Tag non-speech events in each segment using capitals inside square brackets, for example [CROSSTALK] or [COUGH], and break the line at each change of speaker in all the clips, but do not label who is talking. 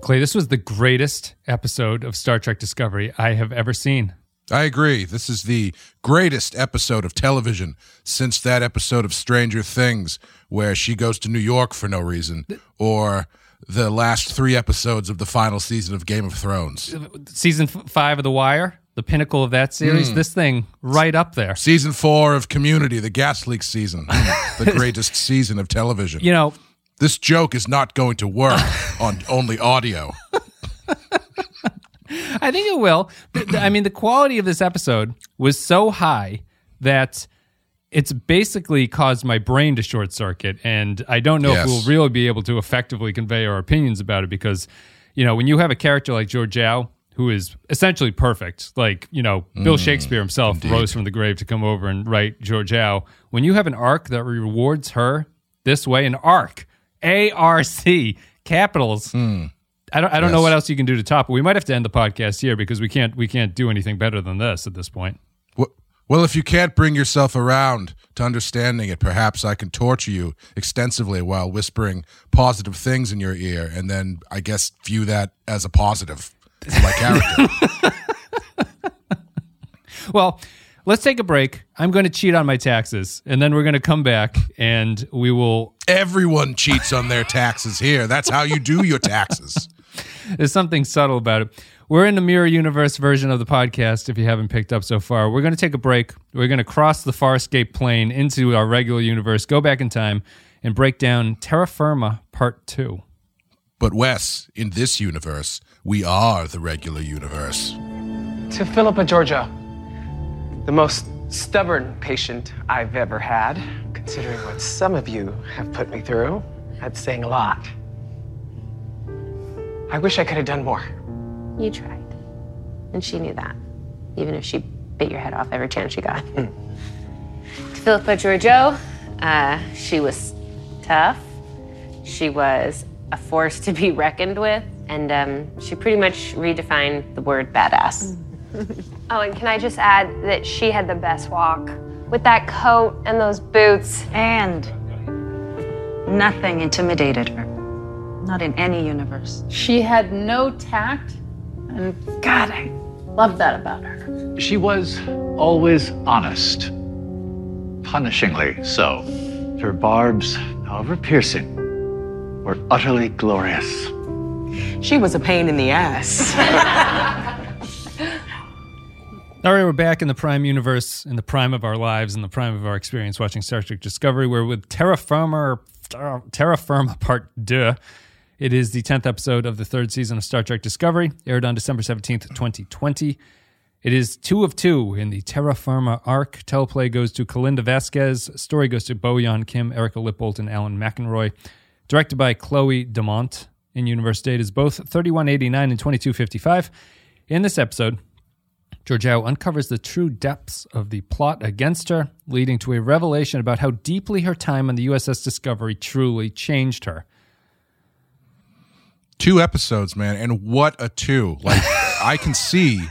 Clay, this was the greatest episode of Star Trek Discovery I have ever seen.
I agree. This is the greatest episode of television since that episode of Stranger Things where she goes to New York for no reason, or the last three episodes of the final season of Game of Thrones.
Season five of The Wire, the pinnacle of that series. Hmm. This thing right up there.
Season four of Community, the gas leak season, [LAUGHS] the greatest season of television.
You know,
This joke is not going to work [LAUGHS] on only audio.
I think it will. I mean, the quality of this episode was so high that it's basically caused my brain to short circuit. And I don't know
Yes.
if we'll really be able to effectively convey our opinions about it because, you know, when you have a character like Georgiou, who is essentially perfect, like, you know, Bill mm, Shakespeare himself rose from the grave to come over and write Georgiou. When you have an arc that rewards her this way, an arc, A R C, capitals. Hmm. I don't, I don't know what else you can do to top it. We might have to end the podcast here because we can't we can't do anything better than this at this point.
Well, if you can't bring yourself around to understanding it, perhaps I can torture you extensively while whispering positive things in your ear, and then I guess view that as a positive for my character. [LAUGHS]
Well, let's take a break. I'm going to cheat on my taxes, and then we're going to come back and we will.
Everyone cheats on their taxes here. That's how you do your taxes.
There's something subtle about it. We're in the mirror universe version of the podcast. If you haven't picked up so far, we're going to take a break. We're going to cross the Farscape plane into our regular universe, go back in time, and break down Terra Firma Part Two.
But Wes, in this universe, we are the regular universe.
To Philippa Georgiou, the most stubborn patient I've ever had, considering what some of you have put me through, that's saying a lot. I wish I could have done more.
You tried. And she knew that, even if she bit your head off every chance she got. to Philippa Georgiou, uh, she was tough. She was a force [LAUGHS] to be reckoned with. And um, she pretty much redefined the word badass. [LAUGHS]
Oh, and can I just add that she had the best walk with that coat and those boots.
And nothing intimidated her. Not in any universe.
She had no tact, and God, I love that about her.
She was always honest, punishingly so. Her barbs, however piercing, were utterly glorious.
She was a pain in the ass. [LAUGHS]
All right, we're back in the Prime universe, in the prime of our lives, in the prime of our experience watching Star Trek Discovery. We're with Terra Firma, Terra Firma Part 2. It is the 10th episode of the third season of Star Trek Discovery, aired on December 17th, 2020. It is two of two in the Terra Firma arc. Teleplay goes to Kalinda Vasquez. Story goes to Bo Yeon Kim, Erika Lippoldt, and Alan McElroy. Directed by Chloe Domont. In universe date is both 3189 and 2255. In this episode, Georgiou uncovers the true depths of the plot against her, leading to a revelation about how deeply her time on the USS Discovery truly changed her.
Two episodes, man, and what a two! Like I can see,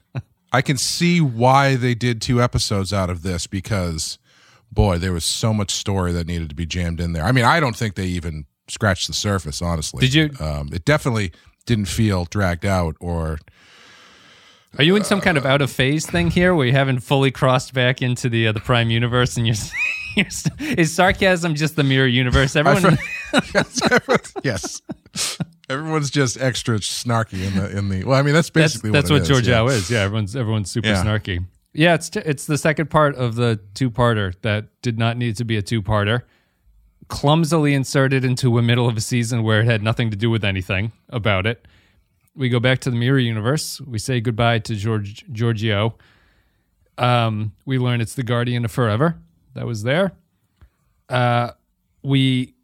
[LAUGHS] I can see why they did two episodes out of this because, boy, there was so much story that needed to be jammed in there. I mean, I don't think they even scratched the surface. Honestly,
Did you-
Um, it definitely didn't feel dragged out or
Are you in some kind of out of phase thing here, where you haven't fully crossed back into the uh, the Prime universe, and you're, [LAUGHS] you're is sarcasm just the mirror universe? Everyone, [LAUGHS] [LAUGHS]
yes, everyone's, yes. Everyone's just extra snarky in the in the. Well, I mean, that's
that's
basically
that's
what,
what,
it is,
Georgiou
yeah.
is. Yeah, everyone's everyone's super
Yeah.
snarky. Yeah, it's t- it's the second part of the two parter that did not need to be a two parter. Clumsily inserted into a middle of a season where it had nothing to do with anything about it. We go back to the mirror universe. We say goodbye to George Georgiou. Um, we learn it's the Guardian of Forever that was there. Uh, we.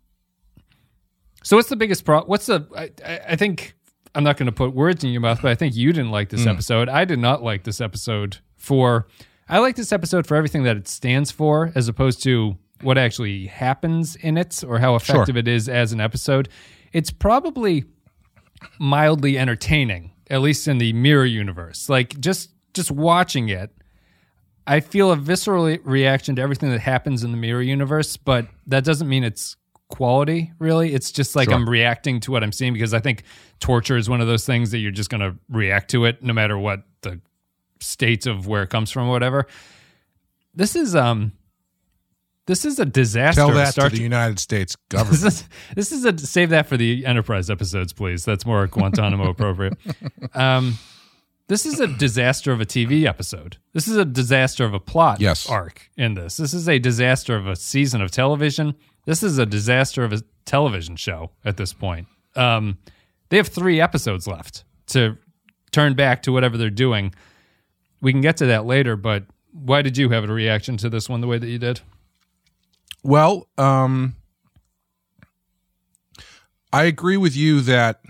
So what's the biggest pro? What's the? I, I, I think I'm not going to put words in your mouth, but I think you didn't like this episode. I did not like this episode for. I like this episode for everything that it stands for, as opposed to what actually happens in it or how effective it is as an episode. It's probably mildly entertaining, at least in the mirror universe. Like just just watching it, I feel a visceral reaction to everything that happens in the mirror universe, but that doesn't mean it's quality, really. It's just like
Sure.
I'm reacting to what I'm seeing because I think torture is one of those things that you're just going to react to it no matter what the state of where it comes from or whatever. This is um this is a disaster.
Tell that to the United States government. [LAUGHS]
this is this is a save that for the Enterprise episodes, please. That's more Guantanamo [LAUGHS] appropriate. Um, this is a disaster of a TV episode. This is a disaster of a plot
Yes.
arc in this. This is a disaster of a season of television. This is a disaster of a television show at this point. Um, they have three episodes left to turn back to whatever they're doing. We can get to that later, but why did you have a reaction to this one the way that you did?
Well, um, I agree with you that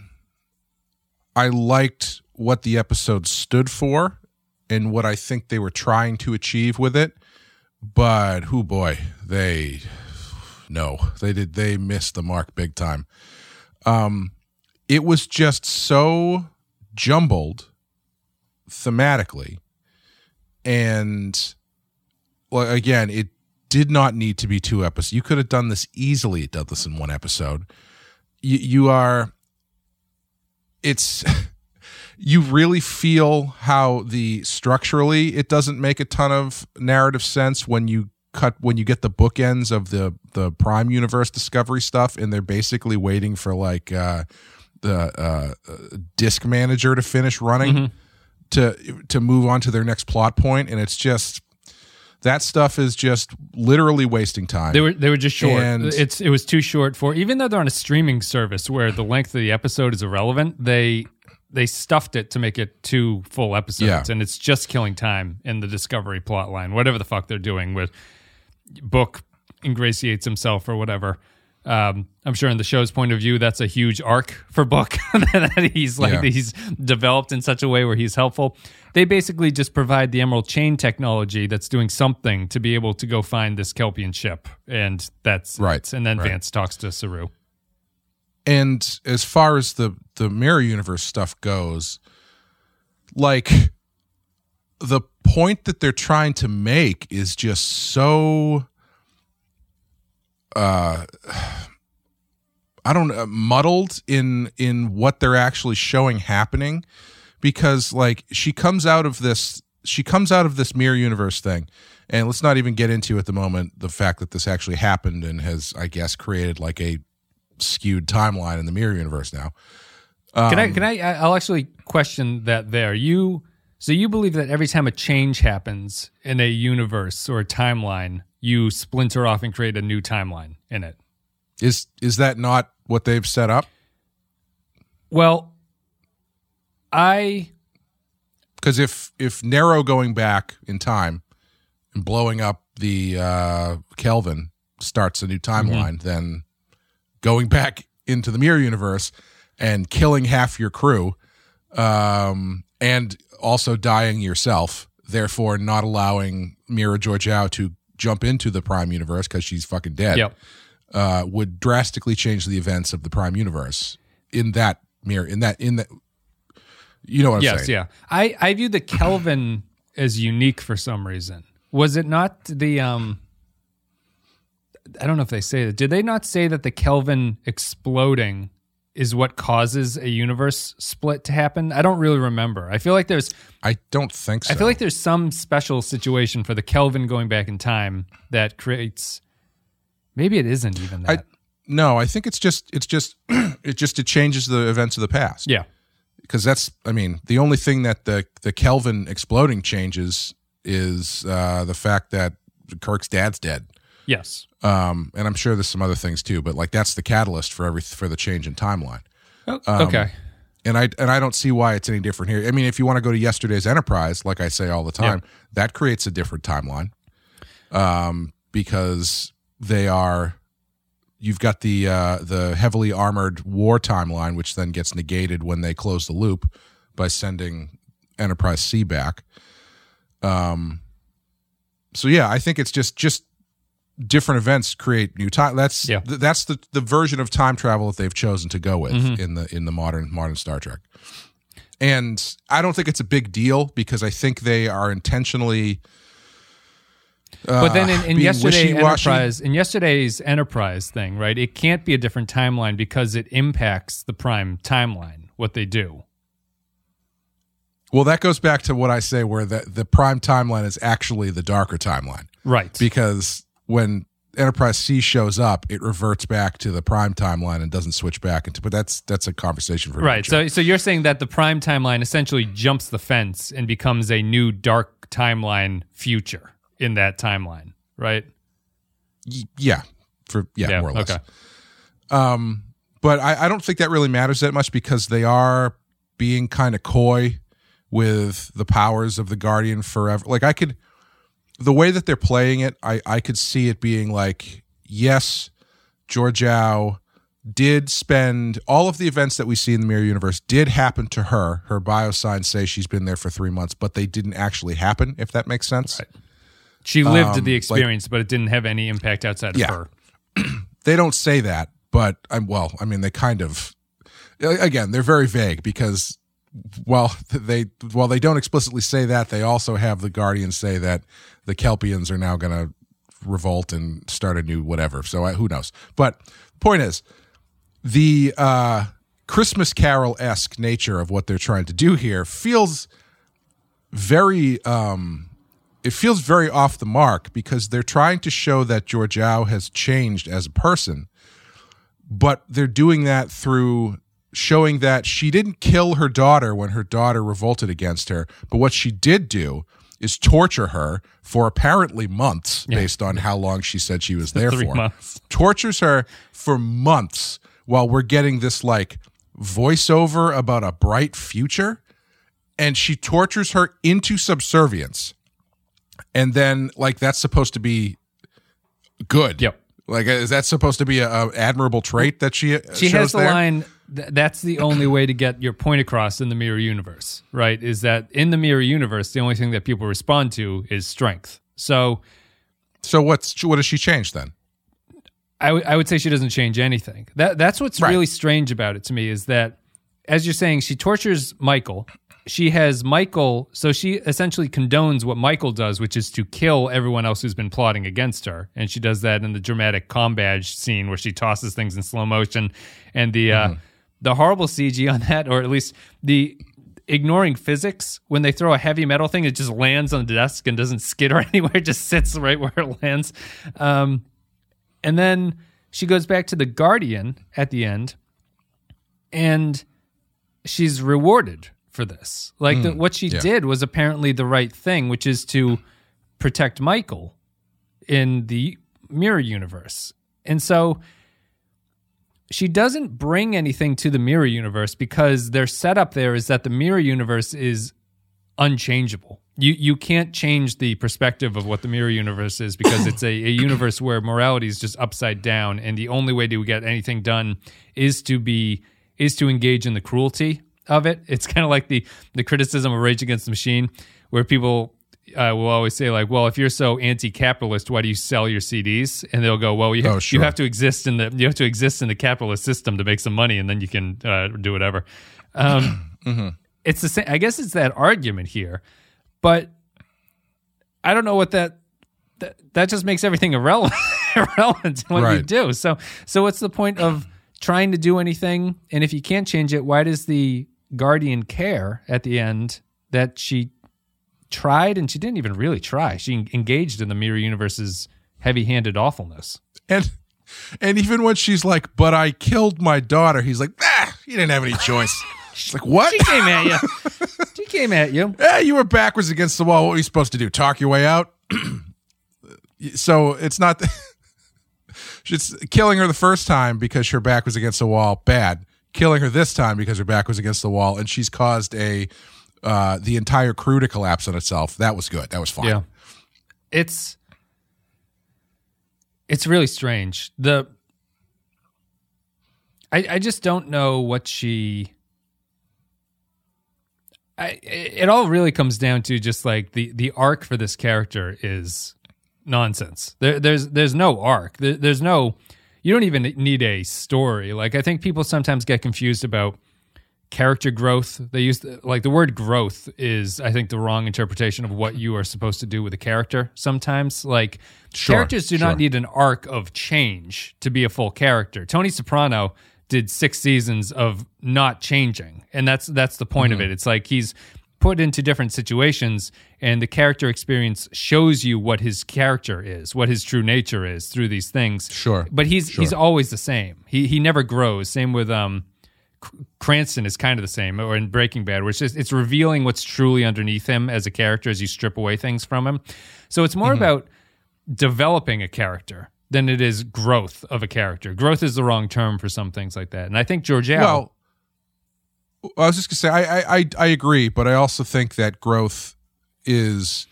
I liked what the episode stood for and what I think they were trying to achieve with it. But who boy, they no, they did they missed the mark big time. Um it was just so jumbled thematically and well again it did not need to be two episodes. You could have done this easily done this in one episode. You, you are it's [LAUGHS] you really feel how the structurally it doesn't make a ton of narrative sense when you cut when you get the bookends of the the prime universe discovery stuff and they're basically waiting for like uh the uh disc manager to finish running to to move on to their next plot point and it's just that stuff is just literally wasting time
They were they were just short.
And-
it's it was too short for even though they're on a streaming service where the length of the episode is irrelevant. They they stuffed it to make it two full episodes,
Yeah.
and it's just killing time in the Discovery plot line. Whatever the fuck they're doing with Book ingratiates himself or whatever. Um, I'm sure in the show's point of view, that's a huge arc for Book [LAUGHS] that he's like
Yeah.
he's developed in such a way where he's helpful. They basically just provide the Emerald Chain technology that's doing something to be able to go find this Kelpian ship, and that's
Right.
And then
right.
Vance talks to Saru.
and as far as the the mirror universe stuff goes like the point that they're trying to make is just so uh [SIGHS] i don't know muddled in in what they're actually showing happening because like she comes out of this she comes out of this mirror universe thing and let's not even get into at the moment the fact that this actually happened and has i guess created like a skewed timeline in the mirror universe now
Can I? Can I? I- I'll actually question that. There, you. So you believe that every time a change happens in a universe or a timeline, you splinter off and create a new timeline in it.
Is is that not what they've set up?
Well, I
Because if if Nero going back in time and blowing up the uh, Kelvin starts a new timeline, then going back into the mirror universe and killing half your crew, um, and also dying yourself, therefore not allowing Mirror Georgiou to jump into the Prime universe because she's fucking dead.
Yep.
uh, would drastically change the events of the Prime universe in that mirror. In that, in that, you know what I'm
yes,
saying?
yeah. I I view the Kelvin as unique for some reason. Was it not the um? I don't know if they say that. Did they not say that the Kelvin exploding is what causes a universe split to happen? I don't really remember. I feel like there's
I don't think so.
I feel like there's some special situation for the Kelvin going back in time that creates. Maybe it isn't even
I
that.
no, I think it's just it's just [CLEARS THROAT] it just it changes the events of the past.
yeah.
because that's I mean the only thing that the the Kelvin exploding changes is uh, the fact that Kirk's dad's dead.
Yes.
Um, and I'm sure there's some other things too, but like that's the catalyst for every for the change in timeline.
Oh,
Um,
okay.
And I and I don't see why it's any different here. I mean, if you want to go to yesterday's Enterprise, like I say all the time, that creates a different timeline, um, because they are. You've got the uh, the heavily armored war timeline, which then gets negated when they close the loop by sending Enterprise C back. Um. So yeah, I think it's just just different events create new time. That's
Yeah.
th- that's the the version of time travel that they've chosen to go with
Mm-hmm.
in the in the modern modern Star Trek. And I don't think it's a big deal because I think they are intentionally
But then in, in
being
yesterday
wishy-washy.
Enterprise, in yesterday's Enterprise thing, right? It can't be a different timeline because it impacts the Prime timeline. What they do,
Well, that goes back to what I say, where the the prime timeline is actually the darker timeline,
right?
because when Enterprise C shows up, it reverts back to the prime timeline and doesn't switch back into. But that's that's a conversation for
Right. So, so you're saying that the Prime timeline essentially jumps the fence and becomes a new dark timeline future in that timeline, right?
Y- yeah, for yeah,
Yeah,
more or less.
okay.
Um, but I, I don't think that really matters that much because they are being kind of coy with the powers of the Guardian forever. Like I could, the way that they're playing it, I I could see it being like, yes, Georgiou did spend all of the events that we see in the mirror universe did happen to her. Her biosigns say she's been there for three months, but they didn't actually happen. If that makes sense.
She lived
Um,
the
like-
experience, but it didn't have any impact outside of
Yeah.
her. [CLEARS THROAT]
they don't say that, but I'm well. I mean, they kind of. Again, they're very vague because, well, they while they don't explicitly say that, they also have the Guardians say that the Kelpians are now going to revolt and start a new whatever. So I, who knows? But point is, the uh, Christmas Carol esque nature of what they're trying to do here feels very um it feels very off the mark because they're trying to show that Georgiou has changed as a person, but they're doing that through showing that she didn't kill her daughter when her daughter revolted against her, but what she did do is torture her for apparently months based on how long she said she was there [LAUGHS] for.
months.
Tortures her for months while we're getting this like voiceover about a bright future and she tortures her into subservience and then like that's supposed to be good
Yep.
like is that supposed to be a, a admirable trait that she
She
shows
has the
there?
line. Th- that's the only way to get your point across in the mirror universe, right? Is that in the mirror universe, the only thing that people respond to is strength. So
so what's what does she change then
I would- I would say she doesn't change anything. That that's what's
Right.
really strange about it to me is that, as you're saying, she tortures Michael. She has Michael, so she essentially condones what Michael does, which is to kill everyone else who's been plotting against her. And she does that in the dramatic com badge scene where she tosses things in slow motion, and the uh, the horrible CG on that, or at least the ignoring physics when they throw a heavy metal thing, it just lands on the desk and doesn't skitter [LAUGHS] anywhere; it just sits right where it lands. Um, and then she goes back to the Guardian at the end, and she's rewarded for this. Like the, what she
yeah.
did was apparently the right thing, which is to protect Michael in the mirror universe. And so she doesn't bring anything to the mirror universe because their setup there is that the mirror universe is unchangeable. You you can't change the perspective of what the mirror universe is because it's a, a universe where morality is just upside down, and the only way to get anything done is to be is to engage in the cruelty of it. It's kind of like the the criticism of Rage Against the Machine, where people uh, will always say like, "Well, if you're so anti-capitalist, why do you sell your CDs?" And they'll go, "Well, you,
Oh,
you have to exist in the you have to exist in the capitalist system to make some money, and then you can uh, do whatever." Um, [CLEARS THROAT] It's the same. I guess it's that argument here, but I don't know what that that, that just makes everything irrelevant [LAUGHS] irrelevant to what you do. So so what's the point of trying to do anything? And if you can't change it, why does the guardian care at the end that she tried and she didn't even really try? She engaged in the mirror universe's heavy-handed awfulness.
and and even when she's like but i killed my daughter he's like ah you didn't have any choice [LAUGHS] she's like what
She came at you. [LAUGHS] she came at you.
Eh, you were backwards against the wall. What were you supposed to do? Talk your way out? [CLEARS THROAT] so it's not. It's [LAUGHS] killing her the first time because her back was against the wall. Bad. Killing her this time because her back was against the wall, and she's caused a uh, the entire crew to collapse on itself. That was good. That was fine.
Yeah. It's it's really strange. The I I just don't know what she I it all really comes down to just like the the arc for this character is nonsense. There there's there's no arc. There, there's no you don't even need a story. Like I think people sometimes get confused about character growth. They use like the word growth is I think the wrong interpretation of what you are supposed to do with a character. Sometimes like
Sure,
characters do
sure.
not need an arc of change to be a full character. Tony Soprano did 6 seasons of not changing. And that's that's the point
Mm-hmm.
of it. It's like he's put into different situations and the character experience shows you what his character is, what his true nature is through these things.
Sure,
But he's he's always the same. He he never grows. Same with um Cranston is kind of the same, or in Breaking Bad, where it's just it's revealing what's truly underneath him as a character as you strip away things from him. So it's
Mm-hmm.
more about developing a character than it is growth of a character. Growth is the wrong term for some things like that, and I think Georgiou.
Well, I was just gonna say I, I I I agree, but I also think that growth is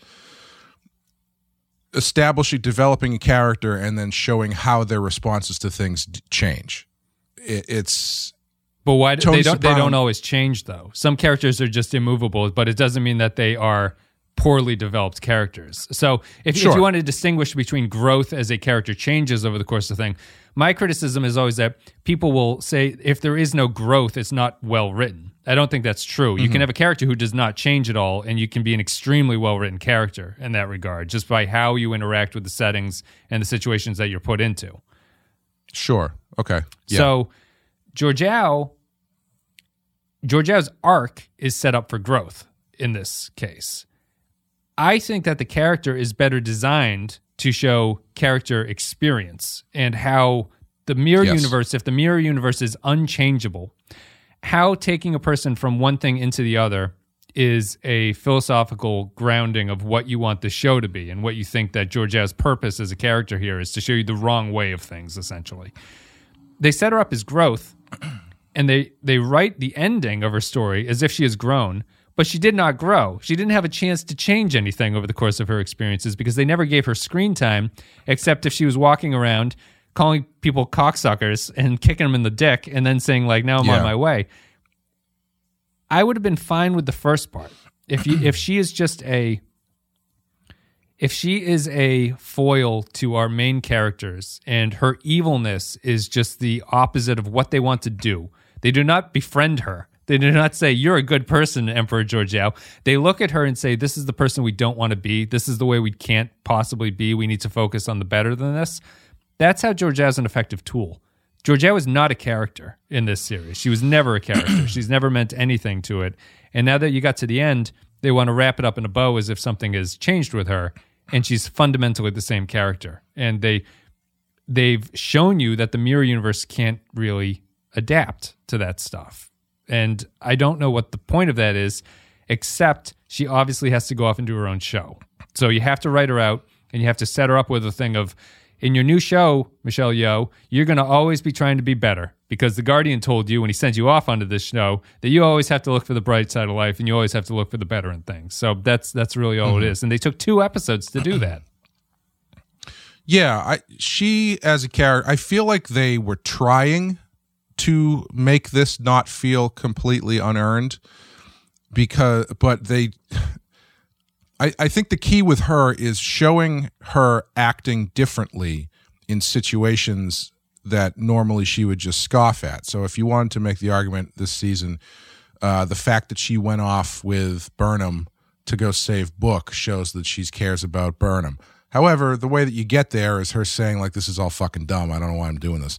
establishing, developing a character, and then showing how their responses to things d- change. It, it's
But why
Tony
they don't they
Soprano-
don't always change though. Some characters are just immovable, but it doesn't mean that they are poorly developed characters. So if, if you want to distinguish between growth as a character changes over the course of the thing, my criticism is always that people will say if there is no growth, it's not well written. I don't think that's true.
Mm-hmm.
You can have a character who does not change at all, and you can be an extremely well written character in that regard, just by how you interact with the settings and the situations that you're put into.
sure okay. Yeah.
So Georgiou, Georgiou's arc is set up for growth in this case. I think that the character is better designed to show character experience and how the mirror
Yes.
universe, if the mirror universe is unchangeable, how taking a person from one thing into the other is a philosophical grounding of what you want the show to be and what you think that Georgiou's purpose as a character here is to show you the wrong way of things, essentially they set her up as growth and they they write the ending of her story as if she has grown but she did not grow. She didn't have a chance to change anything over the course of her experiences because they never gave her screen time except if she was walking around calling people cocksuckers and kicking them in the dick and then saying like now i'm on my way. I would have been fine with the first part. If you if she is just a if she is a foil to our main characters and her evilness is just the opposite of what they want to do, they do not befriend her. They do not say, You're a good person, Emperor Georgiou. They look at her and say, This is the person we don't want to be. This is the way we can't possibly be. We need to focus on the better than this. That's how Georgiou is an effective tool. Georgiou is not a character in this series. She was never a character. [CLEARS THROAT] She's never meant anything to it. And now that you got to the end, they want to wrap it up in a bow as if something has changed with her, and she's fundamentally the same character. And they they've shown you that the mirror universe can't really adapt to that stuff. And I don't know what the point of that is, except she obviously has to go off and do her own show. So you have to write her out and you have to set her up with a thing of in your new show, Michelle Yeoh, you're going to always be trying to be better because the Guardian told you when he sends you off onto this show that you always have to look for the bright side of life and you always have to look for the better in things. So that's that's really all it mm-hmm. is. And they took two episodes to do [CLEARS THROAT] that.
Yeah, I she as a character, I feel like they were trying to make this not feel completely unearned because but they I, I think the key with her is showing her acting differently in situations that normally she would just scoff at. So if you wanted to make the argument this season, uh, the fact that she went off with Burnham to go save Book shows that she cares about Burnham. However, the way that you get there is her saying like, "This is all fucking dumb. I don't know why I'm doing this."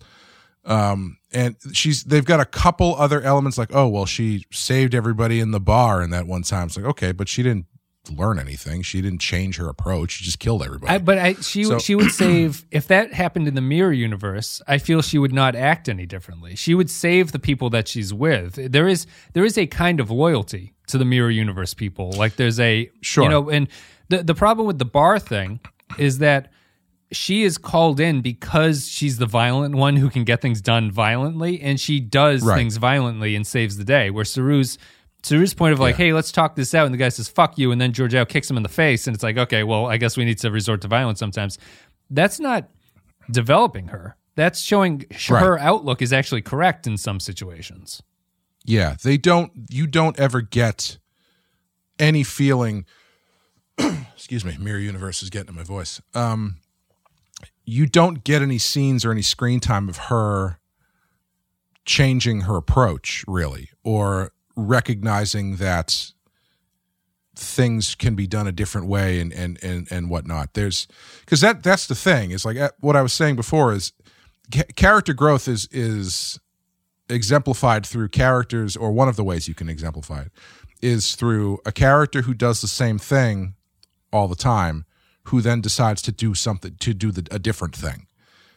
Um, and she's they've got a couple other elements like, "Oh, well, she saved everybody in the bar in that one time." It's like, okay, but she didn't learn anything. She didn't change her approach. She just killed everybody.
I, but I, she
So-
she would save if that happened in the mirror universe. I feel she would not act any differently. She would save the people that she's with. There is there is a kind of loyalty to the mirror universe people. Like there's a
Sure.
you know, and the the problem with the bar thing is that she is called in because she's the violent one who can get things done violently, and she does
Right.
things violently and saves the day. Where Saru's Saru's point of like, hey, let's talk this out, and the guy says, "Fuck you," and then Georgiou kicks him in the face, and it's like, okay, well, I guess we need to resort to violence sometimes. That's not developing her. That's showing
Right.
her outlook is actually correct in some situations.
Yeah, they don't. You don't ever get any feeling. [CLEARS THROAT] excuse me, Mirror Universe is getting in my voice. Um, you don't get any scenes or any screen time of her changing her approach really or recognizing that things can be done a different way and and and, and whatnot. There's because that that's the thing is like uh, what i was saying before is character growth is is exemplified through characters or one of the ways you can exemplify it is through a character who does the same thing all the time who then decides to do something to do the, a different thing.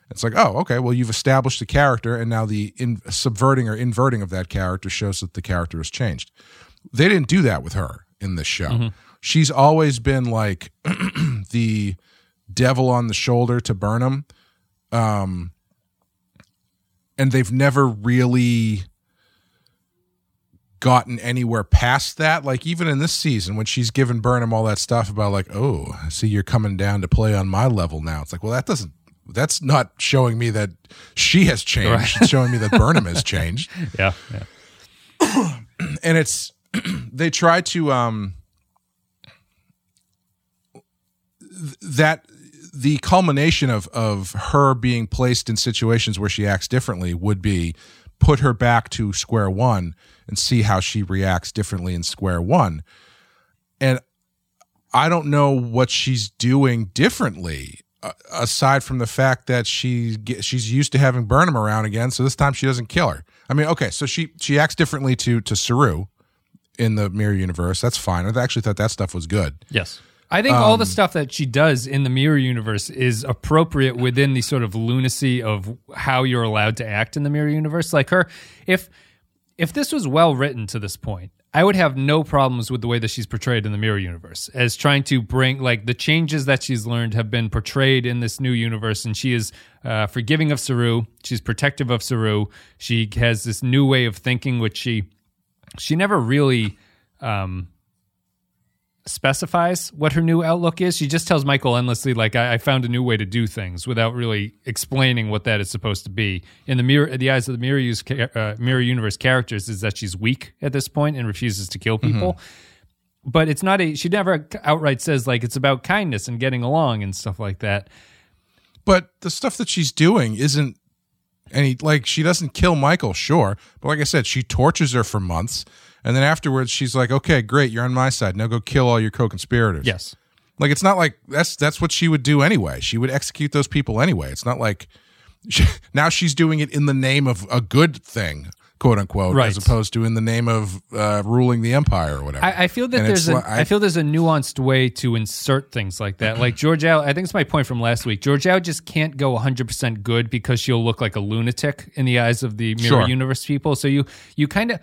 It's like oh okay well you've established a character and now the in, subverting or inverting of that character shows that the character has changed. They didn't do that with her in this show. She's always been like [CLEARS THROAT] the devil on the shoulder to burnham um and they've never really gotten anywhere past that. Like even in this season, when she's given Burnham all that stuff about like, oh, I see you're coming down to play on my level now. It's like, well, that doesn't. That's not showing me that she has changed.
Right.
It's showing me that Burnham has changed. [LAUGHS]
Yeah. Yeah. [CLEARS THROAT]
And it's [CLEARS THROAT] they try to um that the culmination of of her being placed in situations where she acts differently would be put her back to square one and see how she reacts differently in square one. And i don't know what she's doing differently uh, aside from the fact that she she's used to having burnham around again so this time she doesn't kill her. I mean okay so she she acts differently to to saru in the mirror universe. That's fine. I actually thought that stuff was good.
Yes. I think all the
Um,
stuff that she does in the mirror universe is appropriate within the sort of lunacy of how you're allowed to act in the mirror universe. Like her, if if this was well written to this point, I would have no problems with the way that she's portrayed in the mirror universe as trying to bring like the changes that she's learned have been portrayed in this new universe, and she is uh, forgiving of Saru. She's protective of Saru. She has this new way of thinking, which she she never really. Um, specifies what her new outlook is. She just tells Michael endlessly, like, I, I found a new way to do things without really explaining what that is supposed to be. In the mirror, the eyes of the mirror, use, uh, mirror universe characters is that she's weak at this point and refuses to kill people. But it's not a, she never outright says, like, it's about kindness and getting along and stuff like that.
but the stuff that she's doing isn't any like she doesn't kill Michael, sure, but like I said, she tortures her for months, and then afterwards she's like, "Okay, great, you're on my side. Now go kill all your co-conspirators."
Yes.
like it's not like that's that's what she would do anyway. She would execute those people anyway. It's not like [LAUGHS] she, now she's doing it in the name of a good thing, quote unquote,
Right.
as opposed to in the name of uh, ruling the empire or whatever.
I, I feel that
And
there's
it's
a,
li-
I, feel there's a nuanced way to insert things like that. Like Georgiou, I think it's my point from last week. Georgiou just can't go 100% good because she'll look like a lunatic in the eyes of the Mirror
Sure.
Universe people. So you you kind of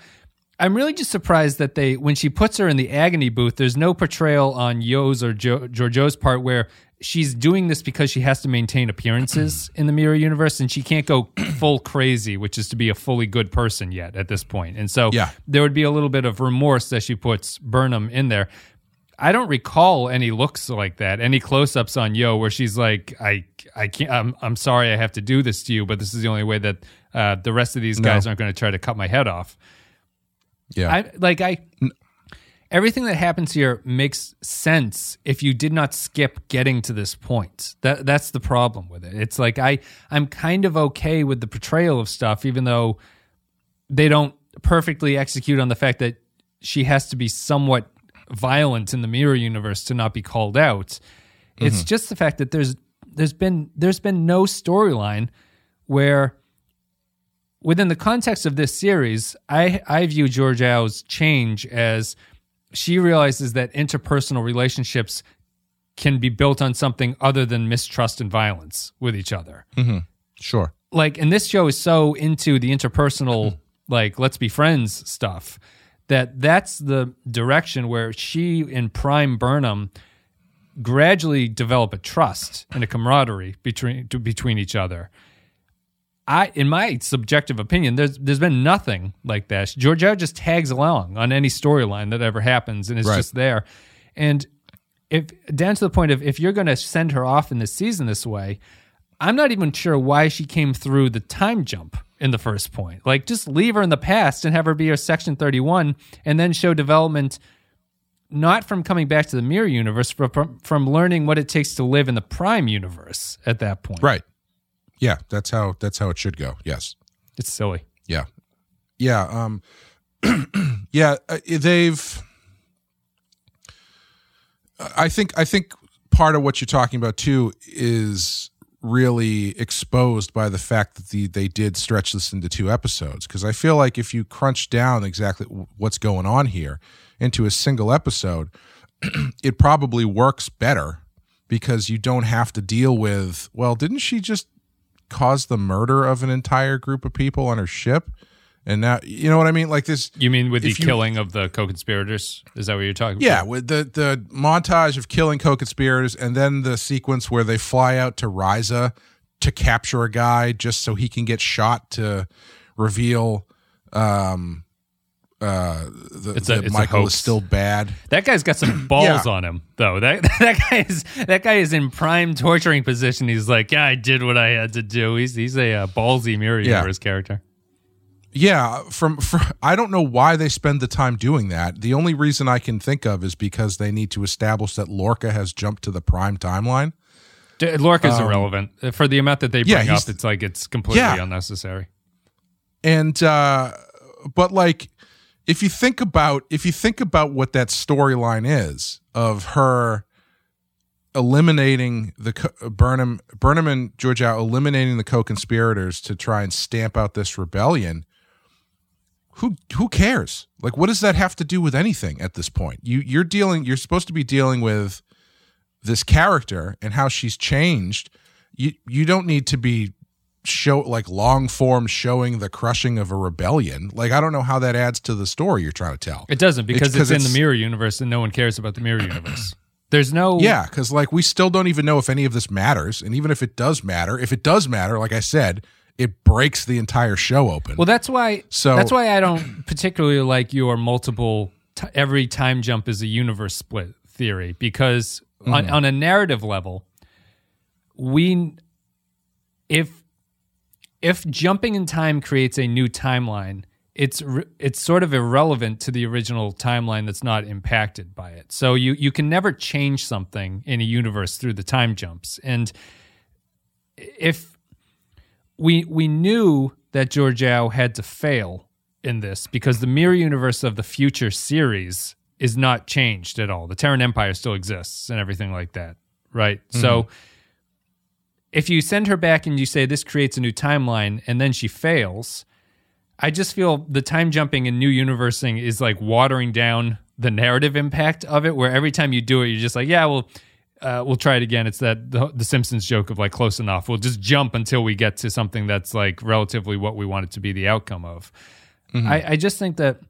I'm really just surprised that they when she puts her in the agony booth, there's no portrayal on Yeoh's or jo, Georgiou's part where she's doing this because she has to maintain appearances [CLEARS THROAT] in the mirror universe and she can't go [CLEARS THROAT] full crazy, which is to be a fully good person yet at this point. And so
Yeah.
there would be a little bit of remorse that she puts Burnham in there. I don't recall any looks like that, any close-ups on Yo where she's like, "I, I can't. I'm, I'm sorry, I have to do this to you, but this is the only way that uh, the rest of these guys aren't going to try to cut my head off."
Yeah,
I like I. Everything that happens here makes sense if you did not skip getting to this point. That that's the problem with it. It's like I I'm kind of okay with the portrayal of stuff, even though they don't perfectly execute on the fact that she has to be somewhat violent in the mirror universe to not be called out. It's mm-hmm. just the fact that there's there's been there's been no storyline where within the context of this series, I I view Georgiou's change as she realizes that interpersonal relationships can be built on something other than mistrust and violence with each other. Mm-hmm.
Sure.
like and this show is so into the interpersonal mm-hmm. like let's be friends stuff that that's the direction where she and prime burnham gradually develop a trust and a camaraderie between to, between each other I, in my subjective opinion, there's there's been nothing like that. Georgiou just tags along on any storyline that ever happens, and is
Right.
just there. And if down to the point of if you're going to send her off in this season this way, I'm not even sure why she came through the time jump in the first point. Like, just leave her in the past and have her be her Section 31, and then show development not from coming back to the mirror universe, but from, from learning what it takes to live in the prime universe at that point.
Right. Yeah, that's how that's how it should go. Yes.
It's silly.
Yeah. Yeah, um, [CLEARS THROAT] yeah, uh, they've. I think I think part of what you're talking about too is really exposed by the fact that the they did stretch this into two episodes because I feel like if you crunch down exactly what's going on here into a single episode, [CLEARS THROAT] it probably works better because you don't have to deal with well, didn't she just cause the murder of an entire group of people on her ship? And now you know what I mean? Like this
You mean with the
you-
killing of the co-conspirators? Is that what you're talking
Yeah,
about?
Yeah, with the the montage of killing co-conspirators, and then the sequence where they fly out to Riza to capture a guy just so he can get shot to reveal um uh the,
It's a-
that
it's
Michael is still bad.
That guy's got some [CLEARS THROAT] balls
Yeah.
on him, though. That [LAUGHS] that guy is that guy is in prime torturing position. He's like, yeah, I did what I had to do. He's he's a uh, ballsy mirror
Yeah.
universe character.
Yeah, from, from I don't know why they spend the time doing that. The only reason I can think of is because they need to establish that Lorca has jumped to the prime timeline.
D- Lorca's irrelevant for the amount that they
Um, yeah,
bring up. It's like it's completely unnecessary.
and uh but like if you think about if you think about what that storyline is of her eliminating the Burnham Burnham and Georgiou eliminating the co-conspirators to try and stamp out this rebellion who who cares? Like what does that have to do with anything at this point? You you're dealing you're supposed to be dealing with this character and how she's changed. You you don't need to be show like long form showing the crushing of a rebellion like i don't know how that adds to the story you're trying to tell
It doesn't because it's in the mirror universe and no one cares about the mirror universe. [CLEARS THROAT] There's no
yeah because like we still don't even know if any of this matters and even if it does matter if it does matter like i said it breaks the entire show open
Well, that's why.
So-
that's why I don't [CLEARS THROAT] particularly like your multiple. T- every time jump is a universe split theory because
Mm-hmm.
on, on a narrative level, we if if jumping in time creates a new timeline, it's re- it's sort of irrelevant to the original timeline that's not impacted by it. So you you can never change something in a universe through the time jumps. And if we we knew that Georgiou had to fail in this because the mirror universe of the future series is not changed at all. The Terran Empire still exists and everything like that, right? So mm-hmm. If you send her back and you say this creates a new timeline and then she fails, I just feel the time jumping and new universing is like watering down the narrative impact of it. Where every time you do it, you're just like, yeah, well, uh, we'll try it again. It's that the, the Simpsons joke of like close enough. We'll just jump until we get to something that's like relatively what we want it to be the outcome of. I, I just think that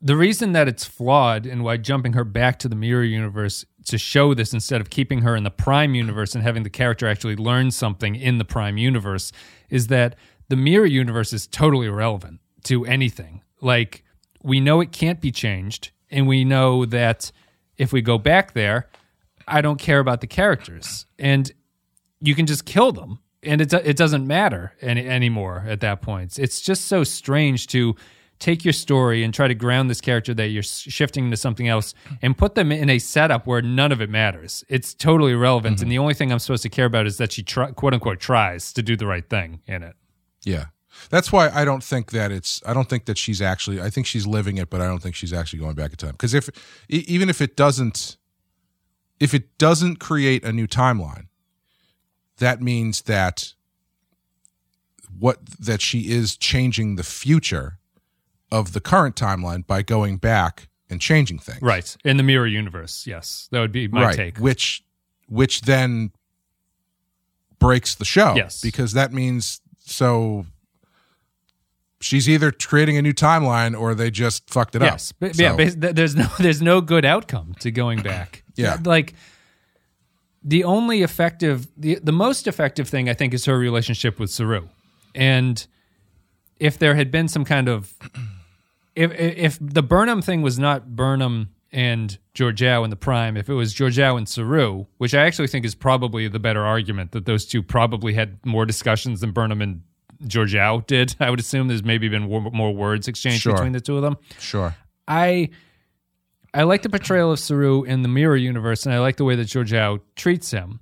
the reason that it's flawed and why jumping her back to the mirror universe to show this instead of keeping her in the prime universe and having the character actually learn something in the prime universe is that the mirror universe is totally irrelevant to anything. Like we know it can't be changed and we know that if we go back there, I don't care about the characters and you can just kill them and it, it doesn't matter any, anymore at that point. It's just so strange to take your story and try to ground this character that you're shifting into something else and put them in a setup where none of it matters. It's totally irrelevant. And mm-hmm. the only thing I'm supposed to care about is that she, try, quote unquote, tries to do the right thing in it.
Yeah. That's why I don't think that it's I don't think that she's actually I think she's living it but I don't think she's actually going back in time because if even if it doesn't if it doesn't create a new timeline that means that what that she is changing the future of the current timeline by going back and changing things.
Right. In the mirror universe. Yes. That would be my
right.
take.
Which which then breaks the show.
Yes.
Because that means so she's either creating a new timeline or they just fucked it
yes.
up. So-
yeah. there's no [LAUGHS] there's no good outcome to going back. [LAUGHS]
Yeah.
Like the only effective the the most effective thing I think is her relationship with Saru. And if there had been some kind of if if the Burnham thing was not Burnham and Georgiou in the prime, if it was Georgiou and Saru, which I actually think is probably the better argument that those two probably had more discussions than Burnham and Georgiou did. [LAUGHS] I would assume there's maybe been more, more words exchanged
Sure.
between the two of them.
Sure.
I I like the portrayal of Saru in the Mirror universe, and I like the way that Georgiou treats him.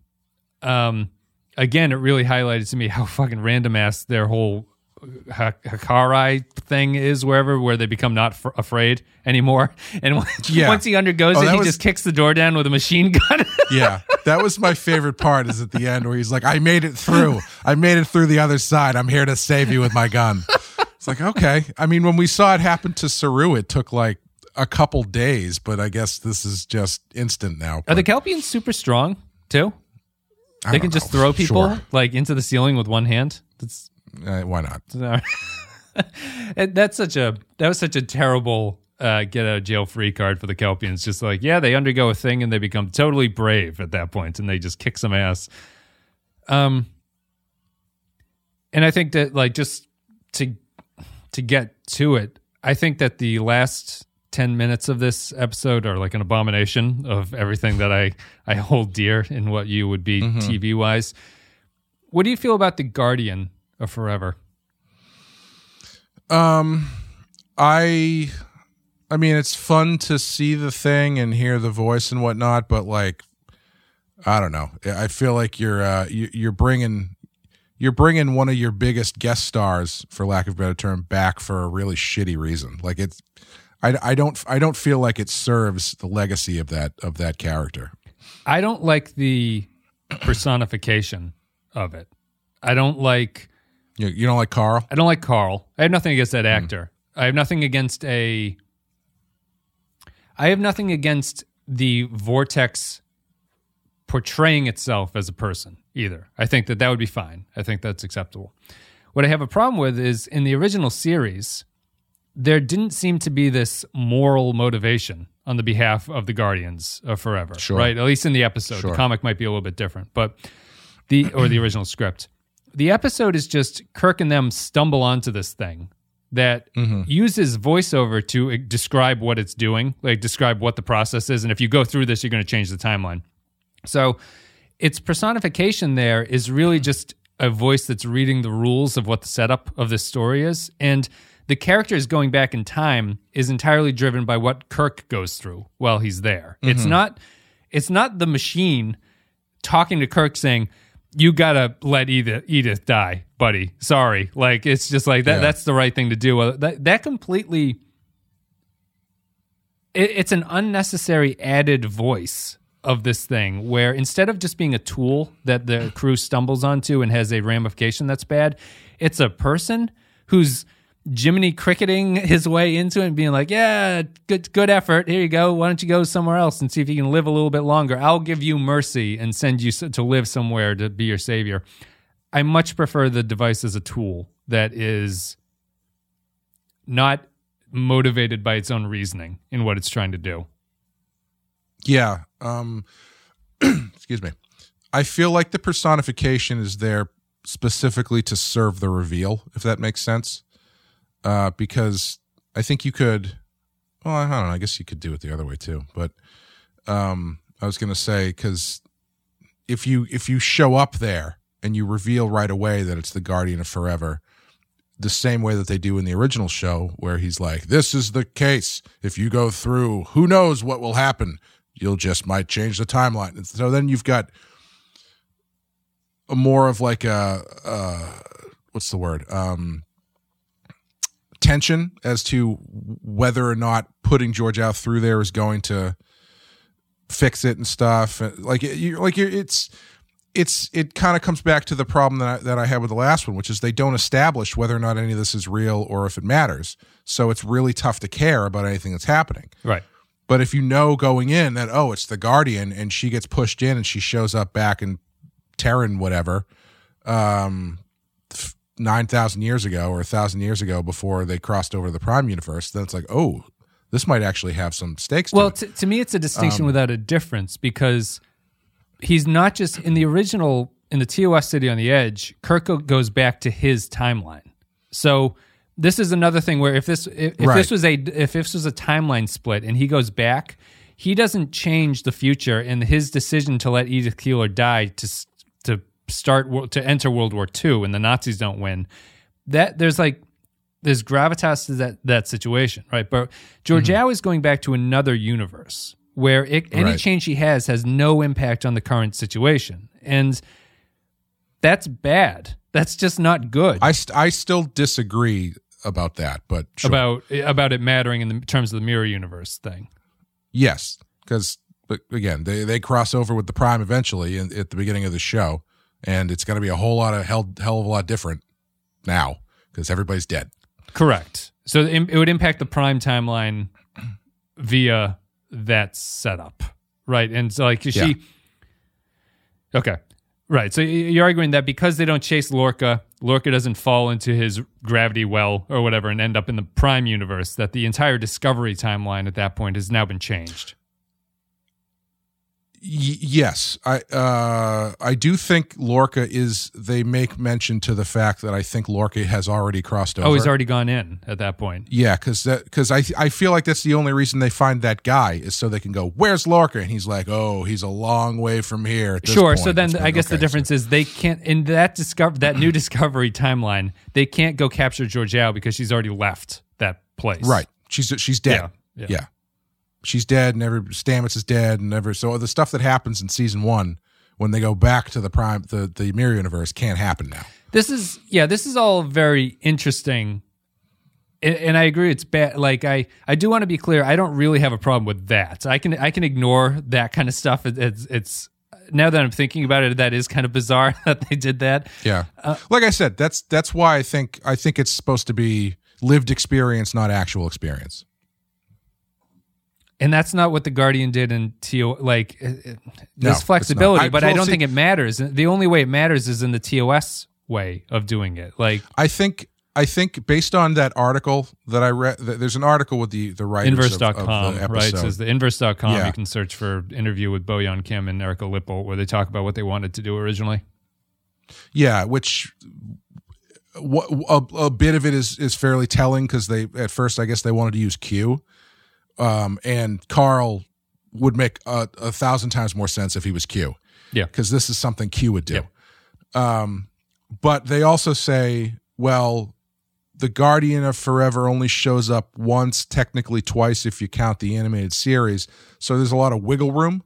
Um, again, it really highlighted to me how [LAUGHS] fucking random ass their whole Vahar'ai thing is wherever where they become not f- afraid anymore. [LAUGHS] And when-
Yeah.
once he undergoes
Oh,
it, he
was-
just kicks the door down with a machine gun. [LAUGHS]
Yeah, that was my favorite part. Is at the end where he's like, "I made it through. I made it through the other side. I'm here to save you with my gun." It's like, okay. I mean, when we saw it happen to Saru, it took like a couple days, but I guess this is just instant now.
Are the Kelpians super strong too?
I
They can just throw people
Sure.
like into the ceiling with one hand. That's
Uh, why not?
And [LAUGHS] that's such a that was such a terrible uh, get out of jail free card for the Kelpians. Just like yeah, they undergo a thing and they become totally brave at that point, and they just kick some ass. Um, and I think that like just to to get to it, I think that the last ten minutes of this episode are like an abomination of everything that I I hold dear in what you would be TV wise. What do you feel about the Guardian of Forever?
I I mean it's fun to see the thing and hear the voice and whatnot, but like I don't know. I feel like you're uh you, you're bringing you're bringing one of your biggest guest stars, for lack of a better term, back for a really shitty reason. Like it's I, I don't I don't feel like it serves the legacy of that of that character.
I don't like the personification of it. I don't like
You, you don't like Carl?
I don't like Carl. I have nothing against that actor. I have nothing against a I have nothing against the vortex portraying itself as a person either. I think that that would be fine. I think that's acceptable. What I have a problem with is in the original series there didn't seem to be this moral motivation on the behalf of the Guardians of Forever,
Sure.
right? At least in the episode.
Sure.
The comic might be a little bit different, but the or the original script. The episode is just Kirk and them stumble onto this thing that mm-hmm. uses voiceover to uh, describe what it's doing, like describe what the process is, and if you go through this, you're going to change the timeline. So its personification there is really mm-hmm. just a voice that's reading the rules of what the setup of this story is. And the characters going back in time is entirely driven by what Kirk goes through while he's there. It's mm-hmm. not it's not the machine talking to Kirk saying, You gotta let Edith Edith die, buddy. Sorry. Like it's just like that
Yeah.
that's the right thing to do. That that completely it, it's an unnecessary added voice of this thing where instead of just being a tool that the crew stumbles onto and has a ramification that's bad, it's a person who's Jiminy cricketing his way into it and being like, "Yeah, good good effort. Here you go. Why don't you go somewhere else and see if you can live a little bit longer? I'll give you mercy and send you to live somewhere to be your savior." I much prefer the device as a tool that is not motivated by its own reasoning in what it's trying to do.
Yeah. Um [CLEARS THROAT] excuse me. I feel like the personification is there specifically to serve the reveal, if that makes sense. Uh because I think you could well, I don't know, I guess you could do it the other way too. But um I was gonna say cause if you if you show up there and you reveal right away that it's the Guardian of Forever, the same way that they do in the original show, where he's like, "This is the case. If you go through, who knows what will happen? You'll just might change the timeline." And so then you've got a more of like a uh, what's the word? Um, tension as to whether or not putting Georgiou through there is going to fix it and stuff. Like you, like you're, it's it's it kind of comes back to the problem that I, that I had with the last one, which is they don't establish whether or not any of this is real or if it matters. So it's really tough to care about anything that's happening.
Right.
But if you know going in that oh, it's the Guardian, and she gets pushed in and she shows up back in Terran whatever, um, nine thousand years ago or a thousand years ago before they crossed over to the Prime universe, then it's like oh, this might actually have some stakes.
Well,
to it.
t- to me, it's a distinction um, without a difference because he's not just in the original in the TOS City on the Edge. Kirk goes back to his timeline. So this is another thing where if this if, if
Right.
this was a if this was a timeline split and he goes back, he doesn't change the future and his decision to let Edith Keeler die to start to enter World War II and the Nazis don't win. That there's like there's gravitas to that that situation, right? But Georgiou mm-hmm. is going back to another universe where it, any
Right.
change he has has no impact on the current situation, and That's bad. That's just not good.
I st- I still disagree about that, but sure.
about about it mattering in the terms of the mirror universe thing.
yes, because but again, they they cross over with the Prime eventually in, at the beginning of the show, and it's going to be a whole lot of hell hell of a lot different now because everybody's dead.
Correct. So it would impact the prime timeline via that setup, right? And so like she,
Yeah.
okay, right. So you're arguing that because they don't chase Lorca, Lorca doesn't fall into his gravity well or whatever and end up in the prime universe. That the entire Discovery timeline at that point has now been changed.
Y- yes, I uh, I do think Lorca is. They make mention to the fact that I think Lorca has already crossed over.
Oh, he's already gone in at that point.
Yeah, because that because I I feel like that's the only reason they find that guy is so they can go, "Where's Lorca?" And he's like, "Oh, he's a long way from here."
Sure.
point."
So then I guess the
okay,
difference is they can't in that discover that new Discovery timeline. They can't go capture Georgiou because she's already left that place.
Right. She's she's dead.
Yeah,
Yeah.
yeah.
She's dead and every Stamets is dead and ever so the stuff that happens in season 1 when they go back to the prime the the mirror universe can't happen now.
This is yeah. This is all very interesting, and, and I agree. It's bad. Like I I do want to be clear. I don't really have a problem with that. I can I can ignore that kind of stuff. It, it's it's now that I'm thinking about it, that is kind of bizarre [LAUGHS] that they did that.
Yeah.
Uh,
like I said, that's that's why I think I think it's supposed to be lived experience not actual experience.
And that's not what the Guardian did in TO. Like, uh, uh,
No,
there's flexibility.
I-
but I don't
see-
think it matters. The only way it matters is in the TOS way of doing it. Like
I think I think based on that article that I read, th- there's an article with the the writers of- of,
inverse.com,
the
right? It says the inverse.com.
Yeah.
You can search for interview with Bo Yeon Kim and Erika Lippoldt where they talk about what they wanted to do originally.
Yeah, which what a, a bit of it is is fairly telling because they at first I guess they wanted to use Q, um, and Carl would make a, a thousand times more sense if he was Q.
Yeah.
because this is something Q would do.
Yep.
Um, but they also say, well, the Guardian of Forever only shows up once, technically twice if you count the animated series. So there's a lot of wiggle room.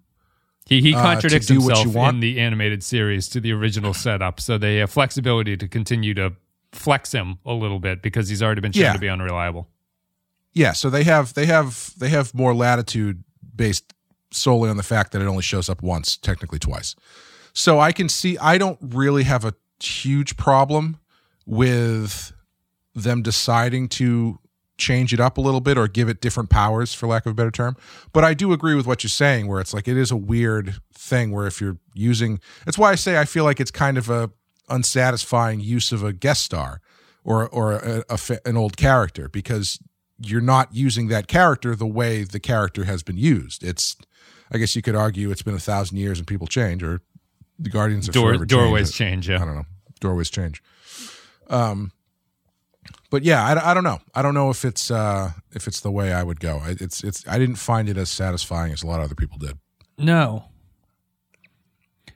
He he
Uh,
contradicts
you
himself in the animated series to the original setup, so they have flexibility to continue to flex him a little bit because he's already been shown
Yeah.
to be unreliable.
Yeah, so they have they have they have more latitude based solely on the fact that it only shows up once, technically twice. So I can see I don't really have a huge problem with them deciding to change it up a little bit or give it different powers for lack of a better term. But I do agree with what you're saying where it's like it is a weird thing where if you're using that's why I say I feel like it's kind of a unsatisfying use of a guest star or or a, a an old character because you're not using that character the way the character has been used. It's I guess you could argue it's been a thousand years and people change or the Guardians of
Door, doorways
change.
change,
I don't know. Doorways change. Um, but yeah, I, I don't know. I don't know if it's uh if it's the way I would go. I, it's it's I didn't find it as satisfying as a lot of other people did.
No.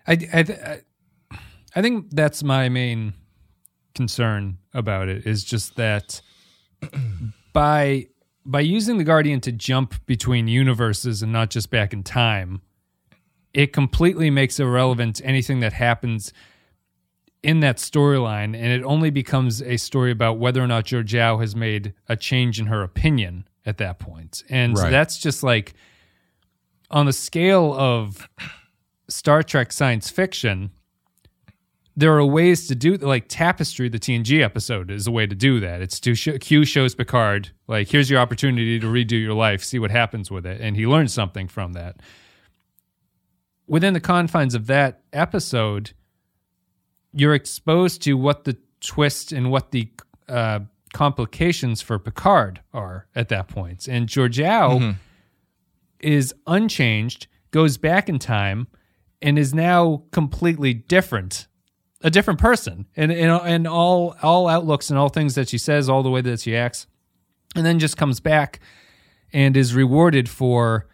I, I, I, I think that's my main concern about it is just that by by using the guardian to jump between universes and not just back in time it completely makes irrelevant anything that happens in that storyline and it only becomes a story about whether or not Georgiou has made a change in her opinion at that point and
Right.
that's just like on the scale of Star Trek science fiction, there are ways to do like Tapestry, the TNG episode is a way to do that. It's to sh- Q shows Picard like here's your opportunity to redo your life, see what happens with it, and he learns something from that. Within the confines of that episode, you're exposed to what the twist and what the uh, complications for Picard are at that point. and Georgiou is unchanged, goes back in time, and is now completely different, a different person, and and, and all all outlooks and all things that she says, all the way that she acts, and then just comes back and is rewarded for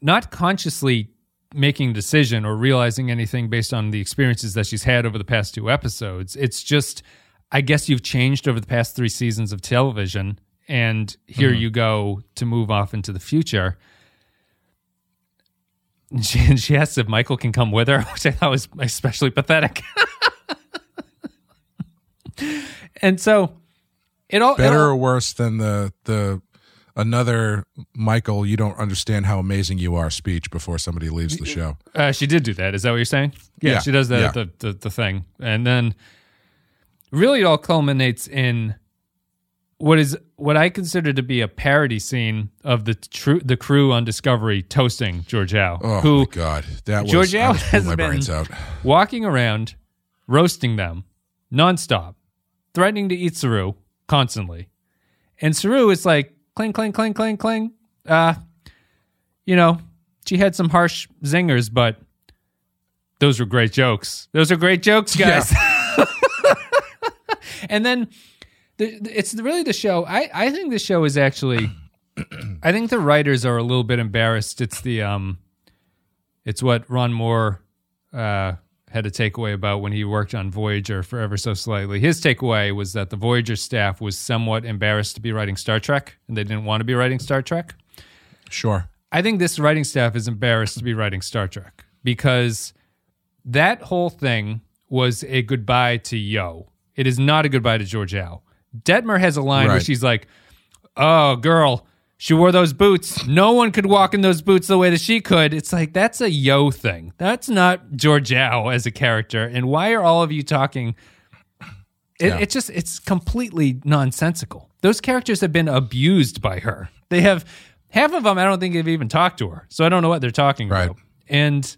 not consciously making a decision or realizing anything based on the experiences that she's had over the past two episodes. It's just, I guess you've changed over the past three seasons of television, and here mm-hmm. you go to move off into the future. And [LAUGHS] she, and she asks if Michael can come with her, [LAUGHS] which I thought was especially pathetic. [LAUGHS] and so it all it
Better
all-
or worse than the the another Michael, you don't understand how amazing you are speech before somebody leaves the show.
Uh, she did do that. Is that what you're saying? Yeah,
Yeah,
she does that
yeah.
the, the the thing, and then really it all culminates in what is what I consider to be a parody scene of the true the crew on Discovery toasting Georgiou,
Oh
who
my god, that was
Georgiou
I
has
my
been
brains out.
walking around roasting them nonstop, threatening to eat Saru constantly, and Saru is like cling cling cling cling cling. Uh, you know, she had some harsh zingers, but those were great jokes. Those are great jokes, guys. [LAUGHS] and then the, the- it's really the show. I, I think the show is actually. [CLEARS THROAT] I think the writers are a little bit embarrassed. It's the um, it's what Ron Moore uh, had a takeaway about when he worked on Voyager for ever so slightly. His takeaway was that the Voyager staff was somewhat embarrassed to be writing Star Trek, and they didn't want to be writing Star Trek.
Sure.
I think this writing staff is embarrassed to be writing Star Trek because that whole thing was a goodbye to Yeoh. It is not a goodbye to Georgiou. Detmer has a line where she's like, "Oh, girl, she wore those boots. No one could walk in those boots the way that she could." It's like that's a Yeoh thing. That's not Georgiou as a character. And why are all of you talking? It,
Yeah.
It's just it's completely nonsensical. Those characters have been abused by her. They have half of them. I don't think they've even talked to her, so I don't know what they're talking
Right.
about. And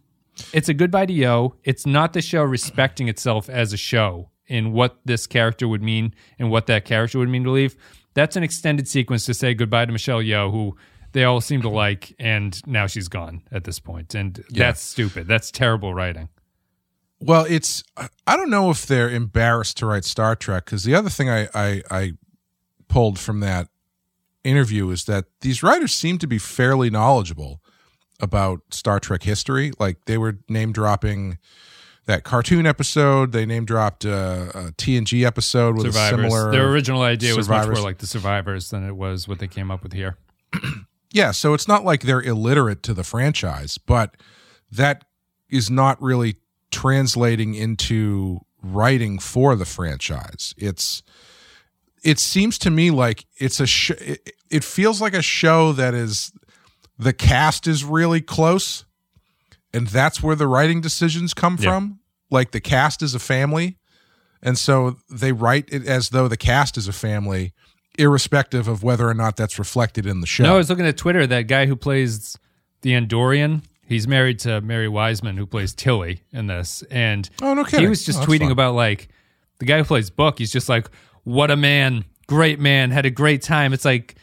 it's a goodbye to Yeoh. It's not the show respecting itself as a show in what this character would mean and what that character would mean to leave. That's an extended sequence to say goodbye to Michelle Yeoh, who they all seem to like, and now she's gone at this point. And that's stupid. That's terrible writing.
Well, it's I don't know if they're embarrassed to write Star Trek because the other thing I, I I pulled from that interview is that these writers seem to be fairly knowledgeable about Star Trek history. Like they were name dropping that cartoon episode. They name dropped uh, a TNG episode with a similar.
Their original idea was much more like the Survivors than it was what they came up with here. [CLEARS THROAT]
Yeah, so it's not like they're illiterate to the franchise, but that is not really translating into writing for the franchise. It's it seems to me like it's a sh- it, it feels like a show that is the cast is really close and that's where the writing decisions come
Yeah.
from. Like the cast is a family and so they write it as though the cast is a family irrespective of whether or not that's reflected in the show.
No, I was looking at Twitter. That guy who plays the Andorian, he's married to Mary Wiseman, who plays Tilly in this. And
Oh, no
he was just
Oh,
tweeting
fun.
about like the guy who plays Book. He's just like, "What a man, great man, had a great time." It's like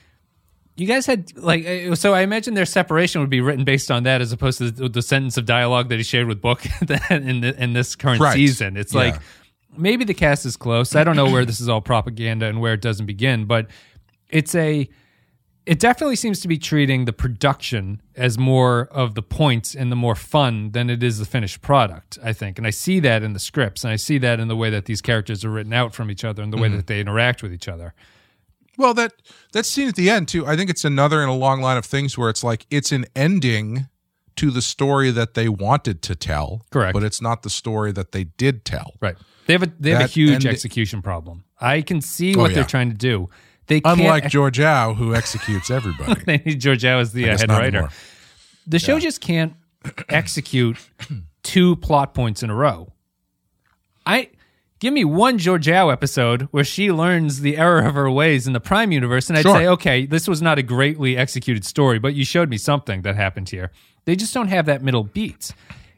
you guys had like uh, so. I imagine their separation would be written based on that, as opposed to the, the sentence of dialogue that he shared with Book [LAUGHS] in the, in this current
Right.
season. It's
Yeah.
like maybe the cast is close. I don't know where this is all propaganda and where it doesn't begin, but it's a it definitely seems to be treating the production as more of the points and the more fun than it is the finished product, I think. And I see that in the scripts and I see that in the way that these characters are written out from each other and the way that they interact with each other.
Well, that that scene at the end too. I think it's another in a long line of things where it's like it's an ending to the story that they wanted to tell.
Correct.
but it's not the story that they did tell.
Right. They have a they have a huge execution problem. I can see
Oh,
what
yeah.
they're trying to do. They can't
Unlike Georgiou, who executes everybody. [LAUGHS]
they need Georgiou as the uh, head writer.
anymore.
The show just can't [CLEARS THROAT] execute two plot points in a row. I give me one Georgiou episode where she learns the error of her ways in the Prime universe, and I'd
Sure.
say, okay, this was not a greatly executed story, but you showed me something that happened here. They just don't have that middle beat.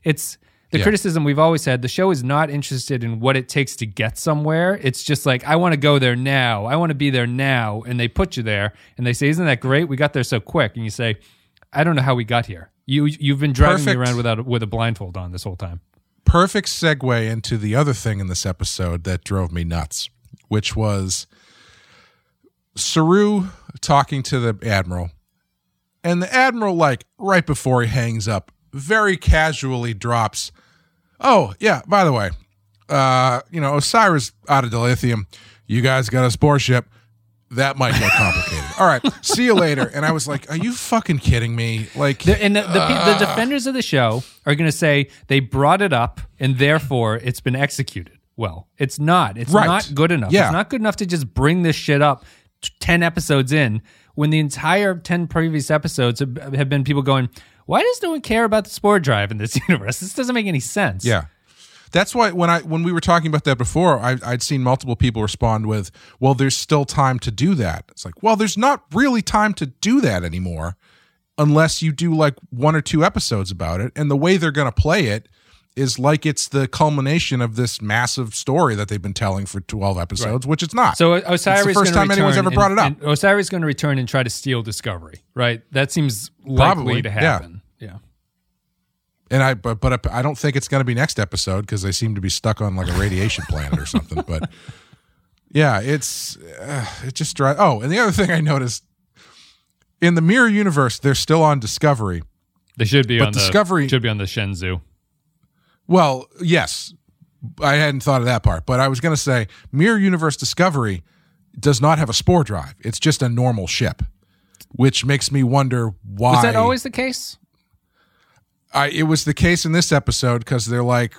It's the
Yeah.
criticism we've always had. The show is not interested in what it takes to get somewhere. It's just like, I want to go there now. I want to be there now. And they put you there and they say, Isn't that great? We got there so quick. And you say, I don't know how we got here. You you've been driving
Perfect.
me around without with a blindfold on this whole time.
Perfect segue into the other thing in this episode that drove me nuts, which was Saru talking to the admiral, and the admiral, like right before he hangs up, very casually drops, "Oh yeah, by the way, uh, you know Osyraa's out of dilithium. You guys got a spore ship." That might get complicated. All right, see you later. And I was like, "Are you fucking kidding me?" Like,
The, and the, the, pe- the uh, defenders of the show are going to say they brought it up and therefore it's been executed. well. It's not. It's
Right.
not good enough.
Yeah.
It's not good enough to just bring this shit up t- 10 episodes in when the entire 10 previous episodes have, have been people going, why does no one care about the spore drive in this [LAUGHS] universe? This doesn't make any sense.
Yeah. That's why when I when we were talking about that before, I, I'd seen multiple people respond with, "Well, there's still time to do that." It's like, well, there's not really time to do that anymore, unless you do like one or two episodes about it. And the way they're going to play it is like it's the culmination of this massive story that they've been telling for 12 episodes, which it's not.
So
it's
Osyraa
the first time anyone's ever brought it up.
Osyraa is going to return and try to steal Discovery, right? That seems likely
Probably,
to
yeah.
happen. Yeah.
And I but but I don't think it's going to be next episode because they seem to be stuck on like a radiation planet or something. But [LAUGHS] yeah, it's uh, it just dry. Oh, and the other thing I noticed in the mirror universe, they're still on Discovery.
They should be
But
on
Discovery-
the should be on the Shenzhou.
Well, yes, I hadn't thought of that part, but I was going to say mirror universe Discovery does not have a spore drive. It's just a normal ship, which makes me wonder why.
Was that always the case?
I, it was the case in this episode because they're like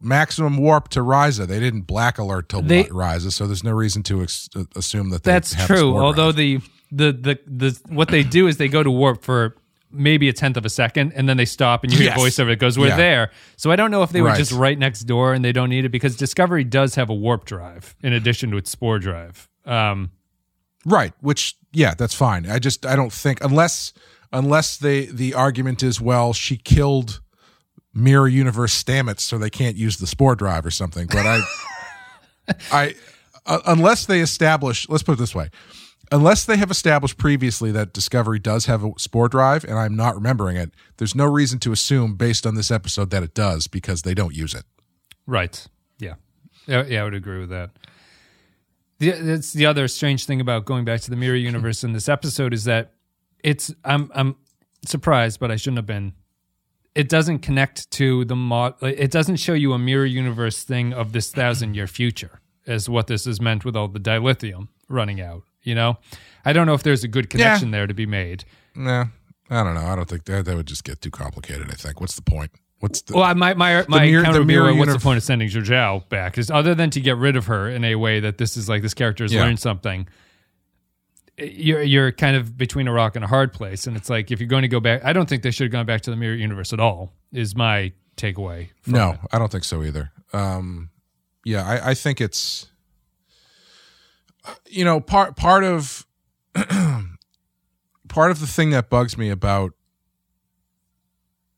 maximum warp to Ryza. They didn't black alert to
They-
Ryza, so there's no reason to ex- uh, assume that they
That's true. Although the, the the the what they do is they go to warp for maybe a tenth of a second, and then they stop, and you hear
Yes.
a voiceover that goes, "We're
Yeah.
there." So I don't know if they were
Right.
just right next door and they don't need it because Discovery does have a warp drive in addition to its spore drive. Um,
right, which yeah, that's fine. I just I don't think unless unless they the argument is well she killed mirror universe Stamets so they can't use the spore drive or something. But I [LAUGHS] I uh, unless they establish let's put it this way. Unless they have established previously that Discovery does have a spore drive, and I'm not remembering it, there's no reason to assume based on this episode that it does because they don't use it.
Right. Yeah. Yeah, yeah, I would agree with that. The, that's the other strange thing about going back to the mirror universe in this episode is that it's I'm I'm surprised, but I shouldn't have been. It doesn't connect to the mod. It doesn't show you a mirror universe thing of this thousand year future as what this is meant with all the dilithium running out. You know, I don't know if there's a good connection there to be made.
Nah, I don't know. I don't think that that would just get too complicated. I think. What's the point? What's the
Well, my my my
mirror- the
counter
mirror
mirror. What's the point of sending Zhao back? Is other than to get rid of her in a way that this is like this character has
Yeah.
learned something. You're you're kind of between a rock and a hard place, and it's like if you're going to go back, I don't think they should have gone back to the mirror universe at all. Is my takeaway. from
No,
it.
I don't think so either. Um, yeah, I, I think it's you know part part of [CLEARS THROAT] part of the thing that bugs me about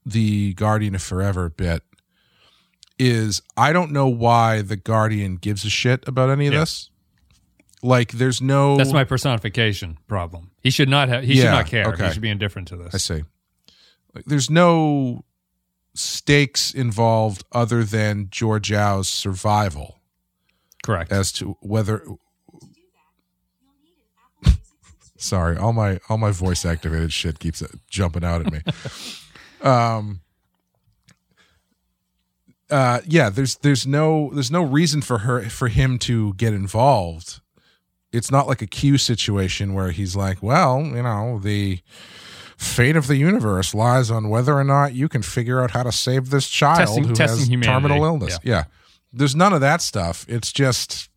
the Guardian of Forever bit is I don't know why the Guardian gives a shit about any of
Yeah.
this. Like, there's no.
That's my personification problem. He should not have. He should not care.
okay.
He should be indifferent to this.
I see. Like, there's no stakes involved other than George Georgiou's survival.
Correct.
as to whether sorry all my all my voice activated shit keeps uh, jumping out at me [LAUGHS] um uh yeah there's there's no there's no reason for her for him to get involved it's not like a q situation where he's like well you know the fate of the universe lies on whether or not you can figure out how to save this child
Testing-
who
testing
has
humanity.
terminal illness. Yeah. There's none of that stuff. It's just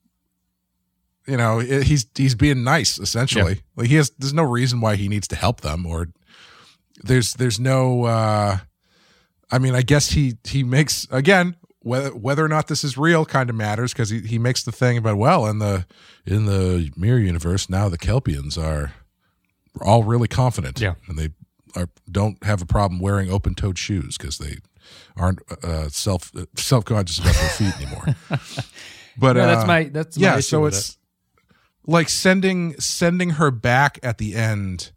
you know it, he's he's being nice essentially. Like he has there's no reason why he needs to help them or there's there's no uh i mean i guess he he makes again whether whether or not this is real kind of matters because he, he makes the thing about well in the in the mirror universe now the kelpians are all really confident
Yeah.
and they are don't have a problem wearing open-toed shoes because they aren't uh, self self-conscious about their feet anymore [LAUGHS] but
No,
uh,
that's my that's my
yeah so it's
it.
like sending sending her back at the end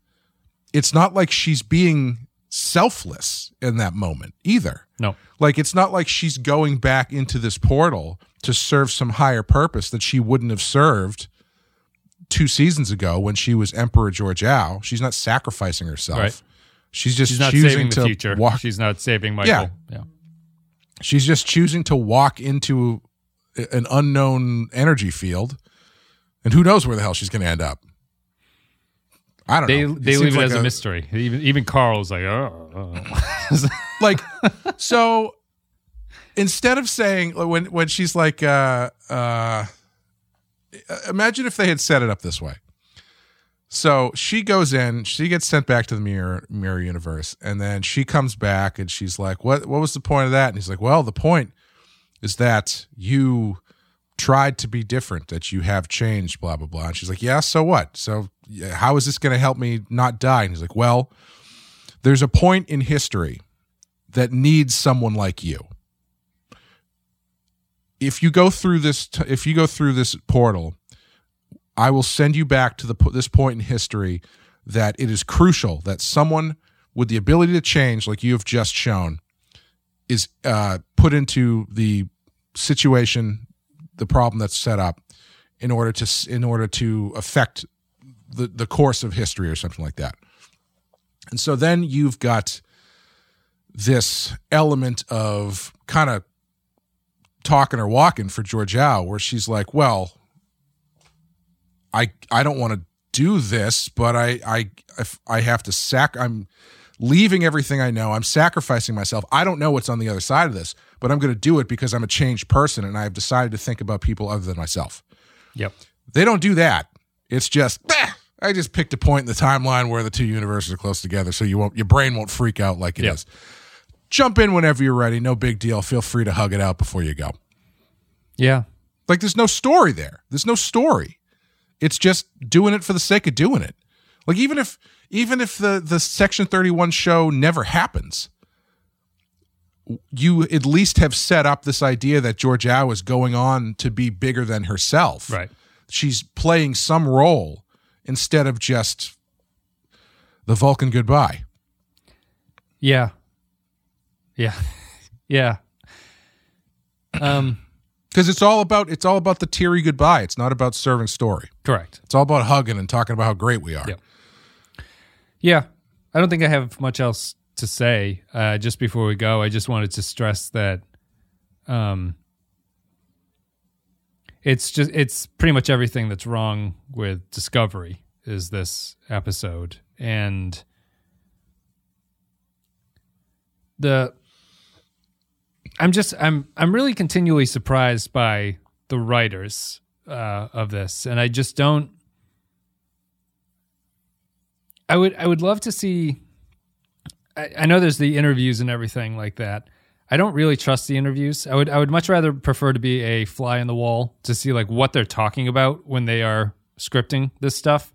it's not like she's being selfless in that moment either
no.
like it's not like she's going back into this portal to serve some higher purpose that she wouldn't have served two seasons ago when she was emperor georgiou she's not sacrificing herself
Right.
she's just
She's not
choosing
saving the
to
future.
walk
She's not saving Michael.
Yeah.
yeah.
she's just choosing to walk into an unknown energy field and who knows where the hell she's going to end up i don't
They
know
they leave it
like
as a, mystery. Even even Carl's like, oh. oh. [LAUGHS]
like so instead of saying when when she's like uh uh imagine if they had set it up this way so she goes in she gets sent back to the mirror mirror universe and then she comes back and she's like what what was the point of that and he's like well the point is that you tried to be different that you have changed blah blah blah and she's like yeah so what so how is this going to help me not die? And he's like well there's a point in history that needs someone like you. If you go through this t- if you go through this portal i will send you back to the this point in history that it is crucial that someone with the ability to change like you have just shown is uh, put into the situation the problem that's set up in order to in order to affect the the course of history or something like that and so then you've got this element of kind of talking or walking for Georgiou, where she's like, "Well, I I don't want to do this, but I I if I have to sac. I'm leaving everything I know. I'm sacrificing myself. I don't know what's on the other side of this, but I'm going to do it because I'm a changed person and I've decided to think about people other than myself.
Yep.
They don't do that. It's just "Bah, I just picked a point in the timeline where the two universes are close together, so you won't your brain won't freak out like it is.
Yep.
Jump in whenever you're ready. No big deal. Feel free to hug it out before you go.
Yeah.
Like there's no story there. There's no story. It's just doing it for the sake of doing it. Like even if even if the the Section 31 show never happens, you at least have set up this idea that Georgiou is going on to be bigger than herself.
Right.
She's playing some role instead of just the Vulcan goodbye.
Yeah. Yeah. [LAUGHS] yeah. Um
Because it's all about it's all about the teary goodbye. It's not about serving story.
correct.
It's all about hugging and talking about how great we are.
Yep. Yeah. I don't think I have much else to say. Uh, just before we go, I just wanted to stress that um, it's just it's pretty much everything that's wrong with Discovery is this episode, and the I'm just I'm I'm really continually surprised by the writers uh, of this, and I just don't. I would I would love to see. I, I know there's the interviews and everything like that. I don't really trust the interviews. I would I would much rather prefer to be a fly in the wall to see like what they're talking about when they are scripting this stuff,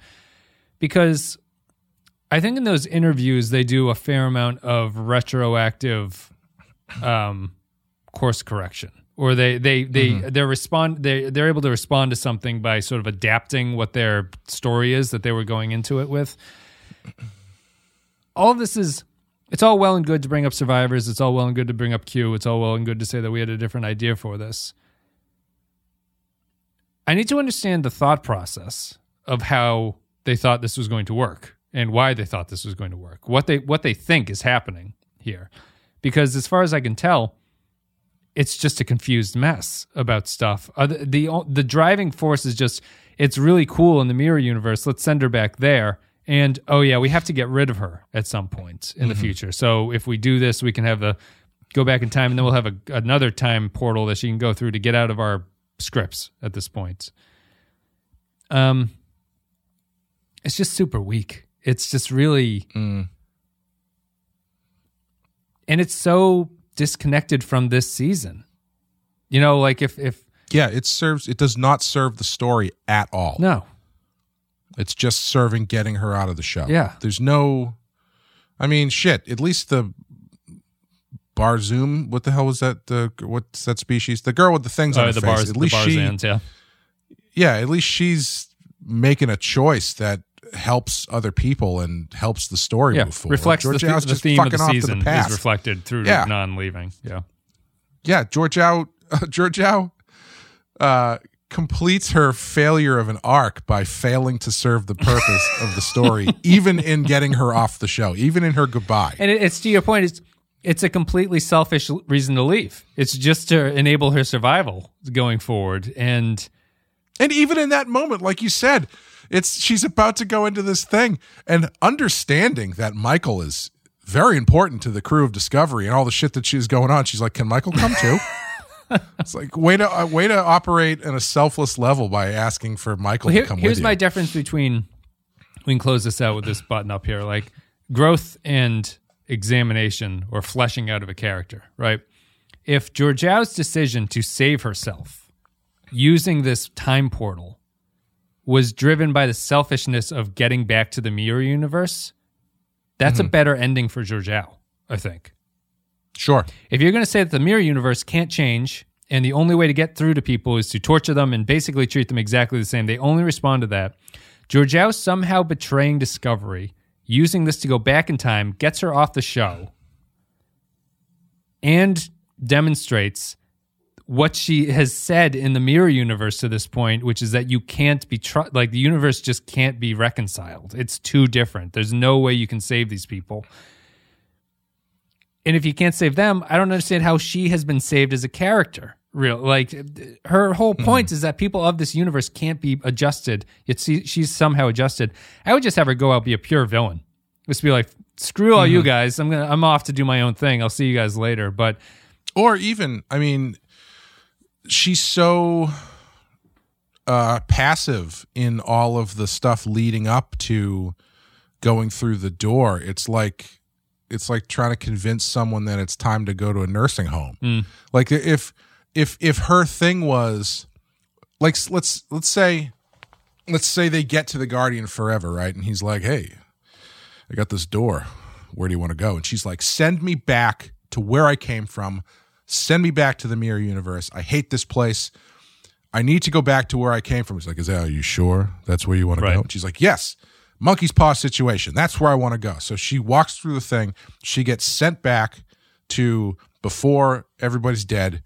because I think in those interviews they do a fair amount of retroactive um, course correction, or they they they they respond they they're able to respond to something by sort of adapting what their story is that they were going into it with. All of this is it's all well and good to bring up survivors. It's all well and good to bring up Q. It's all well and good to say that we had a different idea for this. I need to understand the thought process of how they thought this was going to work and why they thought this was going to work. What they what they think is happening here. Because as far as I can tell, it's just a confused mess about stuff. Uh, the, the the driving force is just it's really cool in the mirror universe. Let's send her back there. And oh yeah, we have to get rid of her at some point in the future. So if we do this, we can have the go back in time, and then we'll have a, another time portal that she can go through to get out of our scripts at this point. Um, it's just super weak. It's just really, and it's so disconnected from this season. You know, like if if
Yeah, it serves it does not serve the story at all.
no,
It's just serving getting her out of the show.
Yeah.
There's no I mean, shit, at least the Barzoom, what the hell was that? The what's that species? The girl with the things on
uh,
her
the
face.
bars,
at
the
least she
yeah,
Yeah, at least she's making a choice that helps other people and helps the story
yeah,
move forward.
reflects the,
Georgiou's
the
just
theme of the
off to
season is reflected through
Yeah.
non-leaving. Yeah,
yeah, Georgiou, [LAUGHS] uh, Georgiao uh, completes her failure of an arc by failing to serve the purpose of the story, [LAUGHS] even in getting her off the show, even in her goodbye.
and it's to your point. It's it's a completely selfish reason to leave. It's just to enable her survival going forward. And
And even in that moment, like you said, it's she's about to go into this thing and understanding that Michael is very important to the crew of Discovery and all the shit that she's going on. She's like, "Can Michael come too?" [LAUGHS] it's like way to uh, way to operate in a selfless level by asking for Michael
Here-
to come
here's my difference between we can close this out with this button up here like growth and examination or fleshing out of a character right? If Georgiou's decision to save herself using this time portal was driven by the selfishness of getting back to the mirror universe that's a better ending for Georgiao I think
sure.
if you're going to say that the mirror universe can't change and the only way to get through to people is to torture them and basically treat them exactly the same, they only respond to that. Georgiou somehow betraying Discovery, using this to go back in time, gets her off the show, and demonstrates what she has said in the mirror universe to this point, which is that you can't be tr- like the universe just can't be reconciled. It's too different. There's no way you can save these people. And if you can't save them, I don't understand how she has been saved as a character. Real like her whole point is that people of this universe can't be adjusted. Yet she, she's somehow adjusted. I would just have her go out be a pure villain. Just be like, screw all you guys. I'm gonna I'm off to do my own thing. I'll see you guys later. But
or even i mean she's so uh passive in all of the stuff leading up to going through the door it's like it's like trying to convince someone that it's time to go to a nursing home. Hmm. Like if if if her thing was like let's let's say let's say they get to the guardian forever right? And he's like hey i got this door. Where do you want to go? And she's like send me back to where i came from. Send me back to the mirror universe. I hate this place. I need to go back to where i came from. He's like is that are you sure that's where you want to
Right.
go and she's like yes monkey's paw situation. That's where i want to go. So she walks through the thing. She gets sent back to before everybody's dead.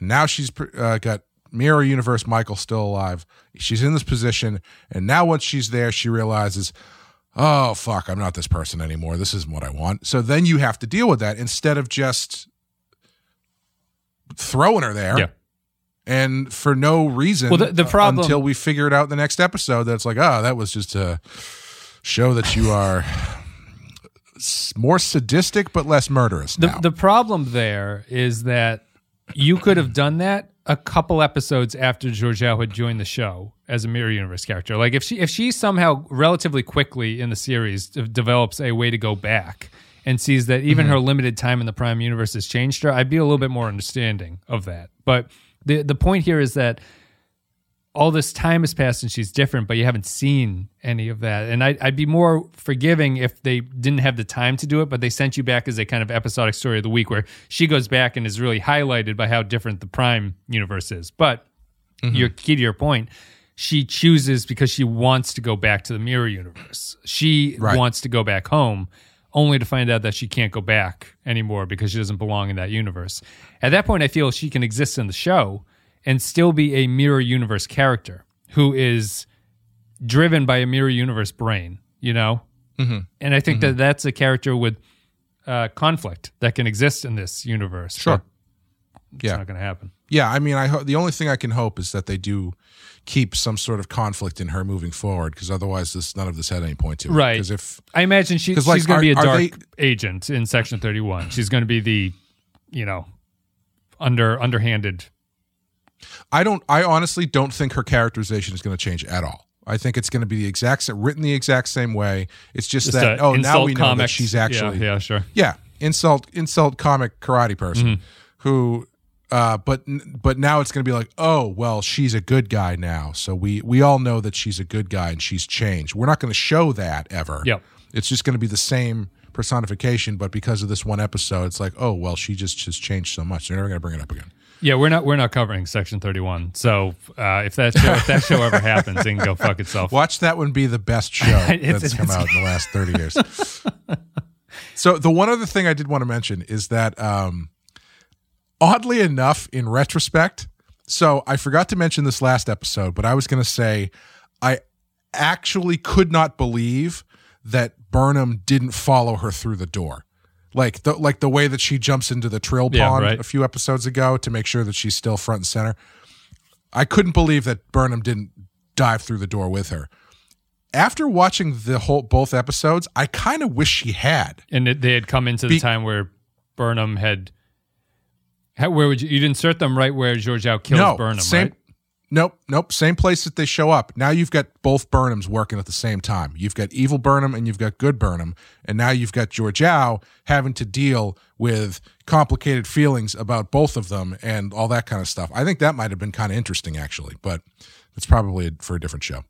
Now she's uh, got mirror universe michael still alive. She's in this position. And now once she's there she realizes oh fuck i'm not this person anymore. This isn't what i want. So then you have to deal with that instead of just throwing her there.
Yeah.
And for no reason
Well, the- the
uh,
problem-
until we figure it out in the next episode that's like oh that was just to show that you are more sadistic but less murderous
The
now.
the problem there is that you could have done that a couple episodes after Georgiou had joined the show as a mirror universe character. Like if she if she somehow relatively quickly in the series develops a way to go back and sees that even her limited time in the prime universe has changed her, I'd be a little bit more understanding of that. But the the point here is that all this time has passed and she's different, but you haven't seen any of that. And I, I'd be more forgiving if they didn't have the time to do it, but they sent you back as a kind of episodic story of the week where she goes back and is really highlighted by how different the Prime universe is. But mm-hmm. your key to your point, she chooses because she wants to go back to the mirror universe. She
Right.
wants to go back home, only to find out that she can't go back anymore because she doesn't belong in that universe. At that point, I feel she can exist in the show and still be a mirror universe character who is driven by a mirror universe brain, you know? Mm-hmm. And I think that that's a character with uh, conflict that can exist in this universe.
Sure.
but It's
Yeah.
not going to happen.
Yeah, I mean, I ho- the only thing I can hope is that they do keep some sort of conflict in her moving forward, because otherwise, this none of this had any point to it.
Right.
Because if
I imagine she, she's
like,
going to be a dark
they-
agent in Section 31. She's going to be the, you know, under underhanded.
I don't, I honestly don't think her characterization is going to change at all. I think it's going to be the exact same, written the exact same way. It's just,
Just
that oh, now we know that she's
Yeah,
actually
yeah, sure.
yeah insult insult comic karate person
Mm-hmm.
who uh but but now it's going to be like oh well she's a good guy now so we we all know that she's a good guy and she's changed we're not going to show that ever
Yep.
it's just going to be the same personification but because of this one episode it's like oh well she just has changed so much they're never going to bring it up again
Yeah, we're not we're not covering Section 31. So uh, if that show, if that show ever happens, it can go fuck itself.
Watch that one be the best show [LAUGHS]
It's-
that's come
it's-
out in the last 30 years. [LAUGHS] so the one other thing I did want to mention is that um oddly enough in retrospect, so I forgot to mention this last episode, but I was going to say I actually could not believe that Burnham didn't follow her through the door. Like the like the way that she jumps into the trill
Yeah,
pond
right.
a few episodes ago to make sure that she's still front and center. I couldn't believe that Burnham didn't dive through the door with her. after watching the whole both episodes, I kind of wish she had.
And they had come into the
Be-
time where Burnham had. How, where would you you'd insert them right where Georgiou kills
no,
Burnham,
same.
right?
Nope, nope. Same place that they show up. Now you've got both Burnhams working at the same time. You've got evil Burnham and you've got good Burnham, and now you've got George Georgiou having to deal with complicated feelings about both of them and all that kind of stuff. I think that might have been kind of interesting, actually, but it's probably for a different show.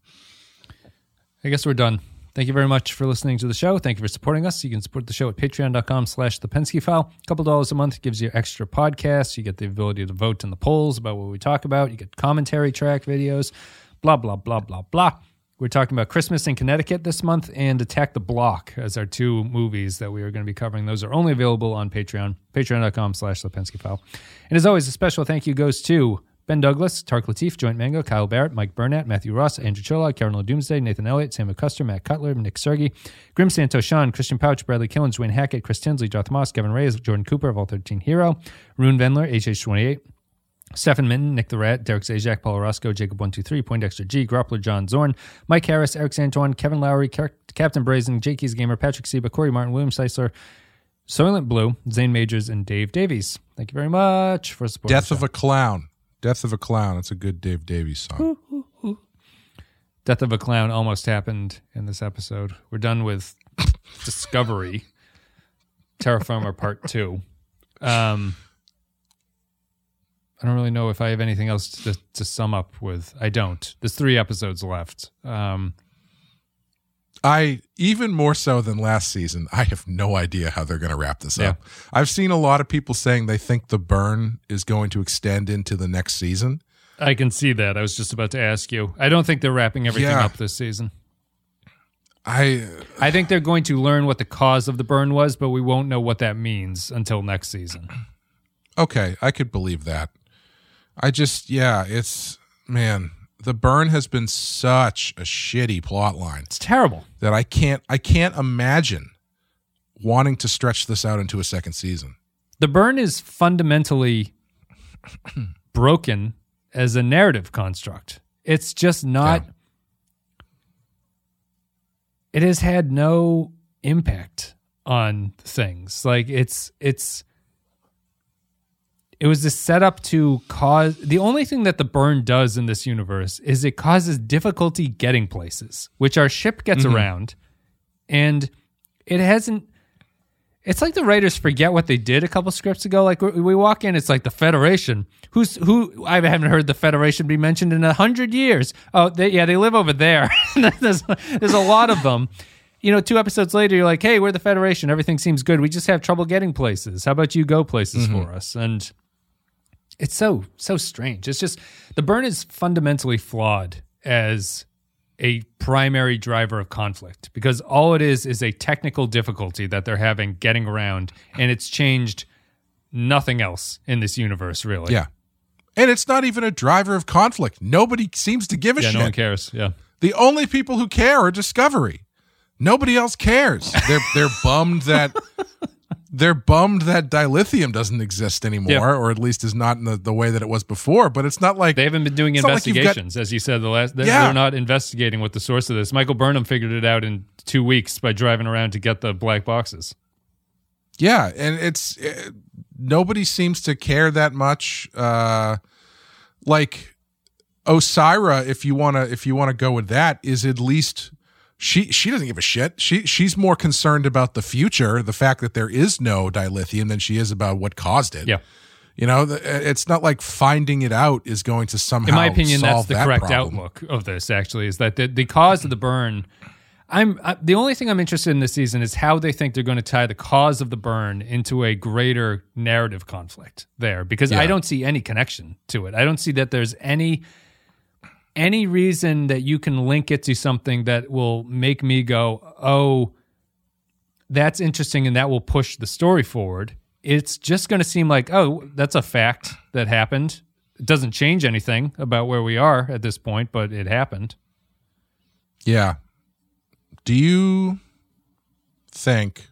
I guess we're done. Thank you very much for listening to the show. Thank you for supporting us. You can support the show at patreon.com slash the Pensky file. A couple dollars a month gives you extra podcasts. You get the ability to vote in the polls about what we talk about. You get commentary track videos, blah, blah, blah, blah, blah. We're talking about Christmas in Connecticut this month and Attack the Block as our two movies that we are going to be covering. Those are only available on Patreon, patreon.com slash the Pensky file. And as always, a special thank you goes to Ben Douglas, Tark Latif, Joint Mango, Kyle Barrett, Mike Burnett, Matthew Ross, Andrew Chola, Carolina Doomsday, Nathan Elliott, Sam McCuster, Matt Cutler, Nick Sergi, Grim Santoshan, Christian Pouch, Bradley Killens, Dwayne Hackett, Chris Tinsley, Joth Moss, Kevin Reyes, Jordan Cooper of All 13 Hero, Rune Vendler, HH28, Stefan Minton, Nick the Rat, Derek Zajac, Paul Orozco, Jacob123, Poindexter G, Groppler, John Zorn, Mike Harris, Eric Santuan, Kevin Lowry, Car- Captain Brazen, Jakey's Gamer, Patrick Seba, Corey Martin, William Seisler, Soylent Blue, Zane Majors, and Dave Davies. Thank you very much for supporting
Death of a Clown. Death of a Clown. It's a good Dave Davies song.
Death of a Clown almost happened in this episode. We're done with [LAUGHS] Discovery, Terra Firma Part 2. Um, I don't really know if I have anything else to, to sum up with. I don't. There's three episodes left. Um,
I even more so than last season. I have no idea how they're going to wrap this
Yeah.
up. I've seen a lot of people saying they think the burn is going to extend into the next season.
I can see that. I was just about to ask you. I don't think they're wrapping everything
Yeah.
up this season.
I
I think they're going to learn what the cause of the burn was, but we won't know what that means until next season.
okay, I could believe that. I just yeah, it's man, the burn has been such a shitty plot line
It's terrible.
that I can't I can't imagine wanting to stretch this out into a second season.
The burn is fundamentally [CLEARS THROAT] broken as a narrative construct. It's just not.
Yeah.
It has had no impact on things. Like it's it's. It was a setup to cause. The only thing that the burn does in this universe is it causes difficulty getting places, which our ship gets mm-hmm. around, and it hasn't it's like the writers forget what they did a couple scripts ago. Like we, walk in, it's like the Federation. Who's who? I haven't heard the Federation be mentioned in a hundred years. Oh, they, yeah, they live over there. [LAUGHS] there's, there's a lot of them. You know, two episodes later, you're like, hey, we're the Federation. Everything seems good. We just have trouble getting places. How about you go places mm-hmm. for us? And it's so so strange. It's just the burn is fundamentally flawed as a primary driver of conflict because all it is is a technical difficulty that they're having getting around, and it's changed nothing else in this universe really.
Yeah. And it's not even a driver of conflict. Nobody seems to give a
yeah,
shit.
no one cares. Yeah,
The only people who care are Discovery. Nobody else cares. They're they're bummed that [LAUGHS] they're bummed that dilithium doesn't exist anymore,
Yeah.
or at least is not in the, the way that it was before. But it's not like
they haven't been doing
not like got-
investigations, as you said. The last they're,
Yeah.
they're not investigating what the source of this. Michael Burnham figured it out in two weeks by driving around to get the black boxes.
Yeah, and it's uh, nobody seems to care that much. Uh, like Osyraa, if you wanna if you wanna go with that, is at least she she doesn't give a shit. She she's more concerned about the future, the fact that there is no dilithium, than she is about what caused it.
Yeah.
You know, the- uh, it's not like finding it out is going to somehow.
in my opinion, that's the
that
correct
problem.
outlook of this. Actually, is that the, the cause of the burn? I'm I, the only thing I'm interested in this season is how they think they're going to tie the cause of the burn into a greater narrative conflict there, because I don't see any connection to it. I don't see that there's any any reason that you can link it to something that will make me go, oh, that's interesting, and that will push the story forward. It's just going to seem like, oh, that's a fact that happened. It doesn't change anything about where we are at this point, but it happened.
Yeah. Do you think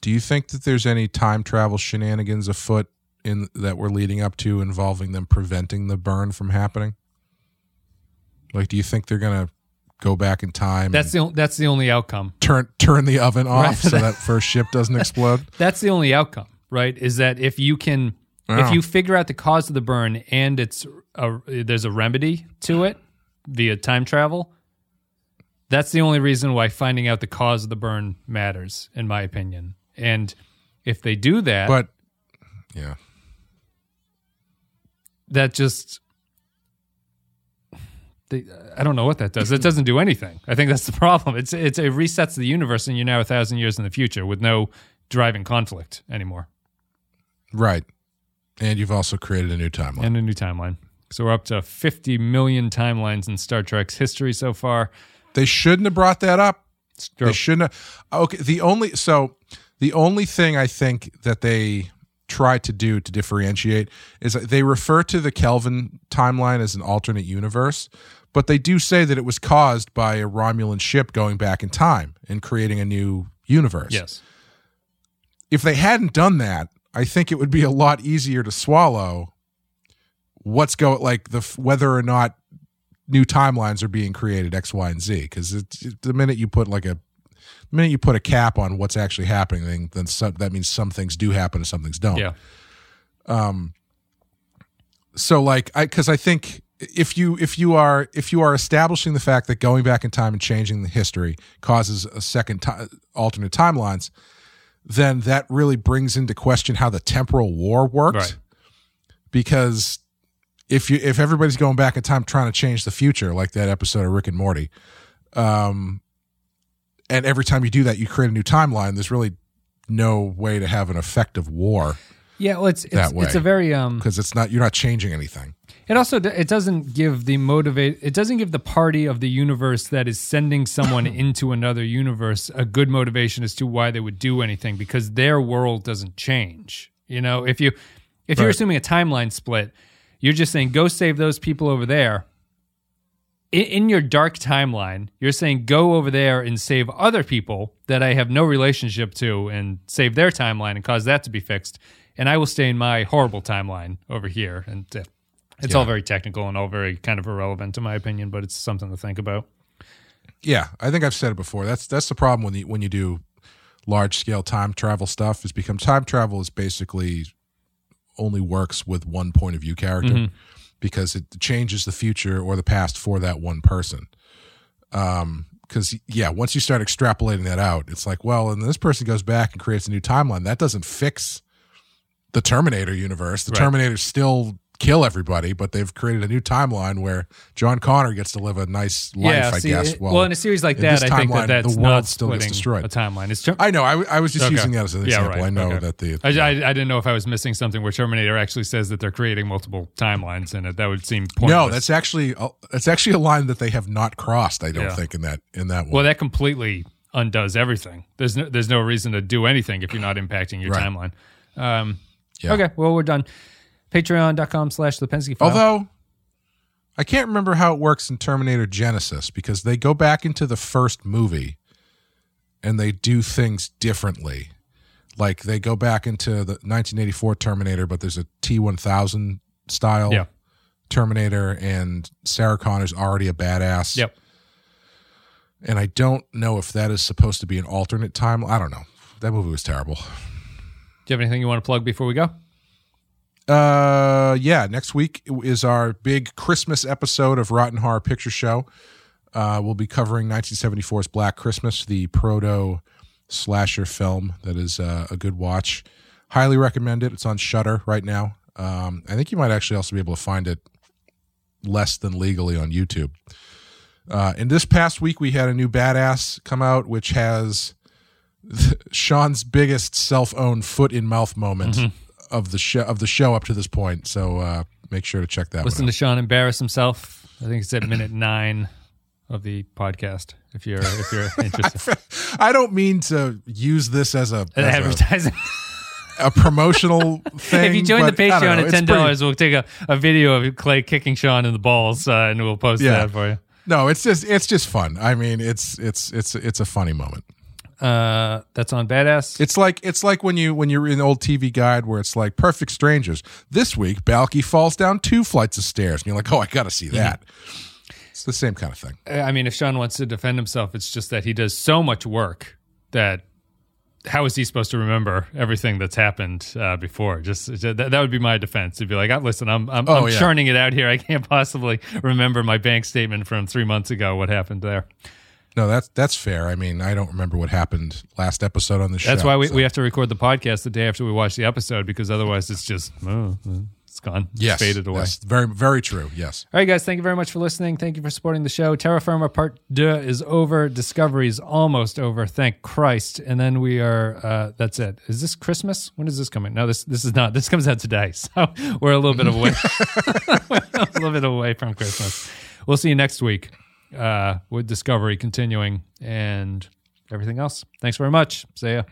Do you think that there's any time travel shenanigans afoot in that we're leading up to involving them preventing the burn from happening? Like, do you think they're gonna go back in time?
That's the o- that's the only outcome.
turn turn the oven off
Right.
so that [LAUGHS] first ship doesn't explode. [LAUGHS]
That's the only outcome, right? Is that if you can, if you figure out the cause of the burn and it's a, there's a remedy to it via time travel, that's the only reason why finding out the cause of the burn matters, in my opinion. And if they do that,
But yeah,
that just they, I don't know what that does. It doesn't do anything. I think that's the problem. It's it's it resets the universe, and you're now a thousand years in the future with no driving conflict anymore
right. And you've also created a new timeline.
and a new timeline. So we're up to 50 million timelines in Star Trek's history so far.
they shouldn't have brought that up. They shouldn't have. Okay, the only so the only thing I think that they try to do to differentiate is they refer to the Kelvin timeline as an alternate universe, but they do say that it was caused by a Romulan ship going back in time and creating a new universe.
Yes.
If they hadn't done that, I think it would be a lot easier to swallow what's going like the whether or not new timelines are being created X, Y, and Z. Because the minute you put like a the minute you put a cap on what's actually happening, then, then some, that means some things do happen and some things don't.
Yeah. Um.
So like I because I think if you if you are if you are establishing the fact that going back in time and changing the history causes a second ti alternate timelines, then that really brings into question how the temporal war works.
Right.
Because if you if everybody's going back in time trying to change the future, like that episode of Rick and Morty, um, and every time you do that, you create a new timeline. There's really no way to have an effective war
Yeah, well, it's it's,
way.
it's a very um
because it's not you're not changing anything.
It also it doesn't give the motivate. It doesn't give the party of the universe that is sending someone [COUGHS] into another universe a good motivation as to why they would do anything because their world doesn't change. You know, if you if you're assuming a timeline split, you're just saying go save those people over there. In, in your dark timeline, you're saying go over there and save other people that I have no relationship to and save their timeline and cause that to be fixed. And I will stay in my horrible timeline over here. And uh, it's all very technical and all very kind of irrelevant to my opinion, but it's something to think about.
Yeah, I think I've said it before. That's that's the problem when you when you do large scale time travel stuff is become time travel is basically only works with one point of view character because it changes the future or the past for that one person. Um because yeah, once you start extrapolating that out, it's like, well, and this person goes back and creates a new timeline. That doesn't fix the Terminator universe. The
Right.
Terminators still kill everybody, but they've created a new timeline where John Connor gets to live a nice life, I
see,
guess.
it- well, in a series like that, I think that that's
the
not
world still gets destroyed.
a timeline. It's ter-
I know. I, I was just
Okay.
using that as an
Yeah,
example.
right.
I know
Okay.
that the
I, I, I didn't know if I was missing something where Terminator actually says that they're creating multiple timelines in it. That would seem pointless.
no, that's actually that's actually a line that they have not crossed. I don't
Yeah.
think in that in that one.
well, that completely undoes everything. There's no, there's no reason to do anything if you're not impacting your
Right.
timeline. Um,
Yeah.
Okay, well we're done. Patreon.com slash the Pensky file.
Although I can't remember how it works in Terminator Genisys because they go back into the first movie and they do things differently. Like they go back into the 1984 Terminator, but there's a T1000 style
Yeah.
Terminator, and Sarah Connor's already a badass.
Yep.
And I don't know if that is supposed to be an alternate time. I don't know. That movie was terrible.
Do you have anything you want to plug before we go?
Uh, yeah. Next week is our big Christmas episode of Rotten Horror Picture Show. Uh, we'll be covering 1974's Black Christmas, the proto slasher film that is uh, a good watch. Highly recommend it. It's on Shudder right now. Um, I think you might actually also be able to find it less than legally on YouTube. Uh, this past week, we had a new badass come out, which has [LAUGHS] Sean's biggest self-owned foot in mouth moment of the show of the show up to this point. So uh, make sure to check that.
Listen to Sean embarrass himself. I think it's at minute nine of the podcast. If you're if you're [LAUGHS] interested.
I don't mean to use this as a, as a,
advertising.
a promotional [LAUGHS] thing.
if you join the
but don't
Patreon
know,
at ten dollars, we'll take a, a video of Clay kicking Sean in the balls, uh, and we'll post
Yeah.
that for you.
No, it's just it's just fun. I mean, it's it's it's it's a funny moment.
Uh, that's on Badass.
It's like it's like when you when you're in old TV guide where it's like perfect strangers. This week, Balki falls down two flights of stairs, and you're like, oh, I got to see that. It's the same kind of thing.
I mean, if Sean wants to defend himself, it's just that he does so much work that how is he supposed to remember everything that's happened uh, before? Just that, that would be my defense. To be like, oh, listen, I'm I'm,
Oh,
I'm
yeah.
churning it out here. I can't [LAUGHS] possibly remember my bank statement from three months ago. What happened there?
No, that's that's fair. I mean, I don't remember what happened last episode on the show.
That's why we,
so-
we have to record the podcast the day after we watch the episode because otherwise it's just oh, it's gone, it's
yes,
faded away.
That's very very true. Yes.
All right, guys, thank you very much for listening. Thank you for supporting the show. Terra Firma Part 2 is over. Discovery is almost over. Thank Christ. And then we are, uh, that's it. Is this Christmas? When is this coming? No, this this is not. This comes out today. [LAUGHS] So we're a little bit away, [LAUGHS] a little bit away from Christmas. We'll see you next week uh, with Discovery continuing and everything else. Thanks very much. See ya.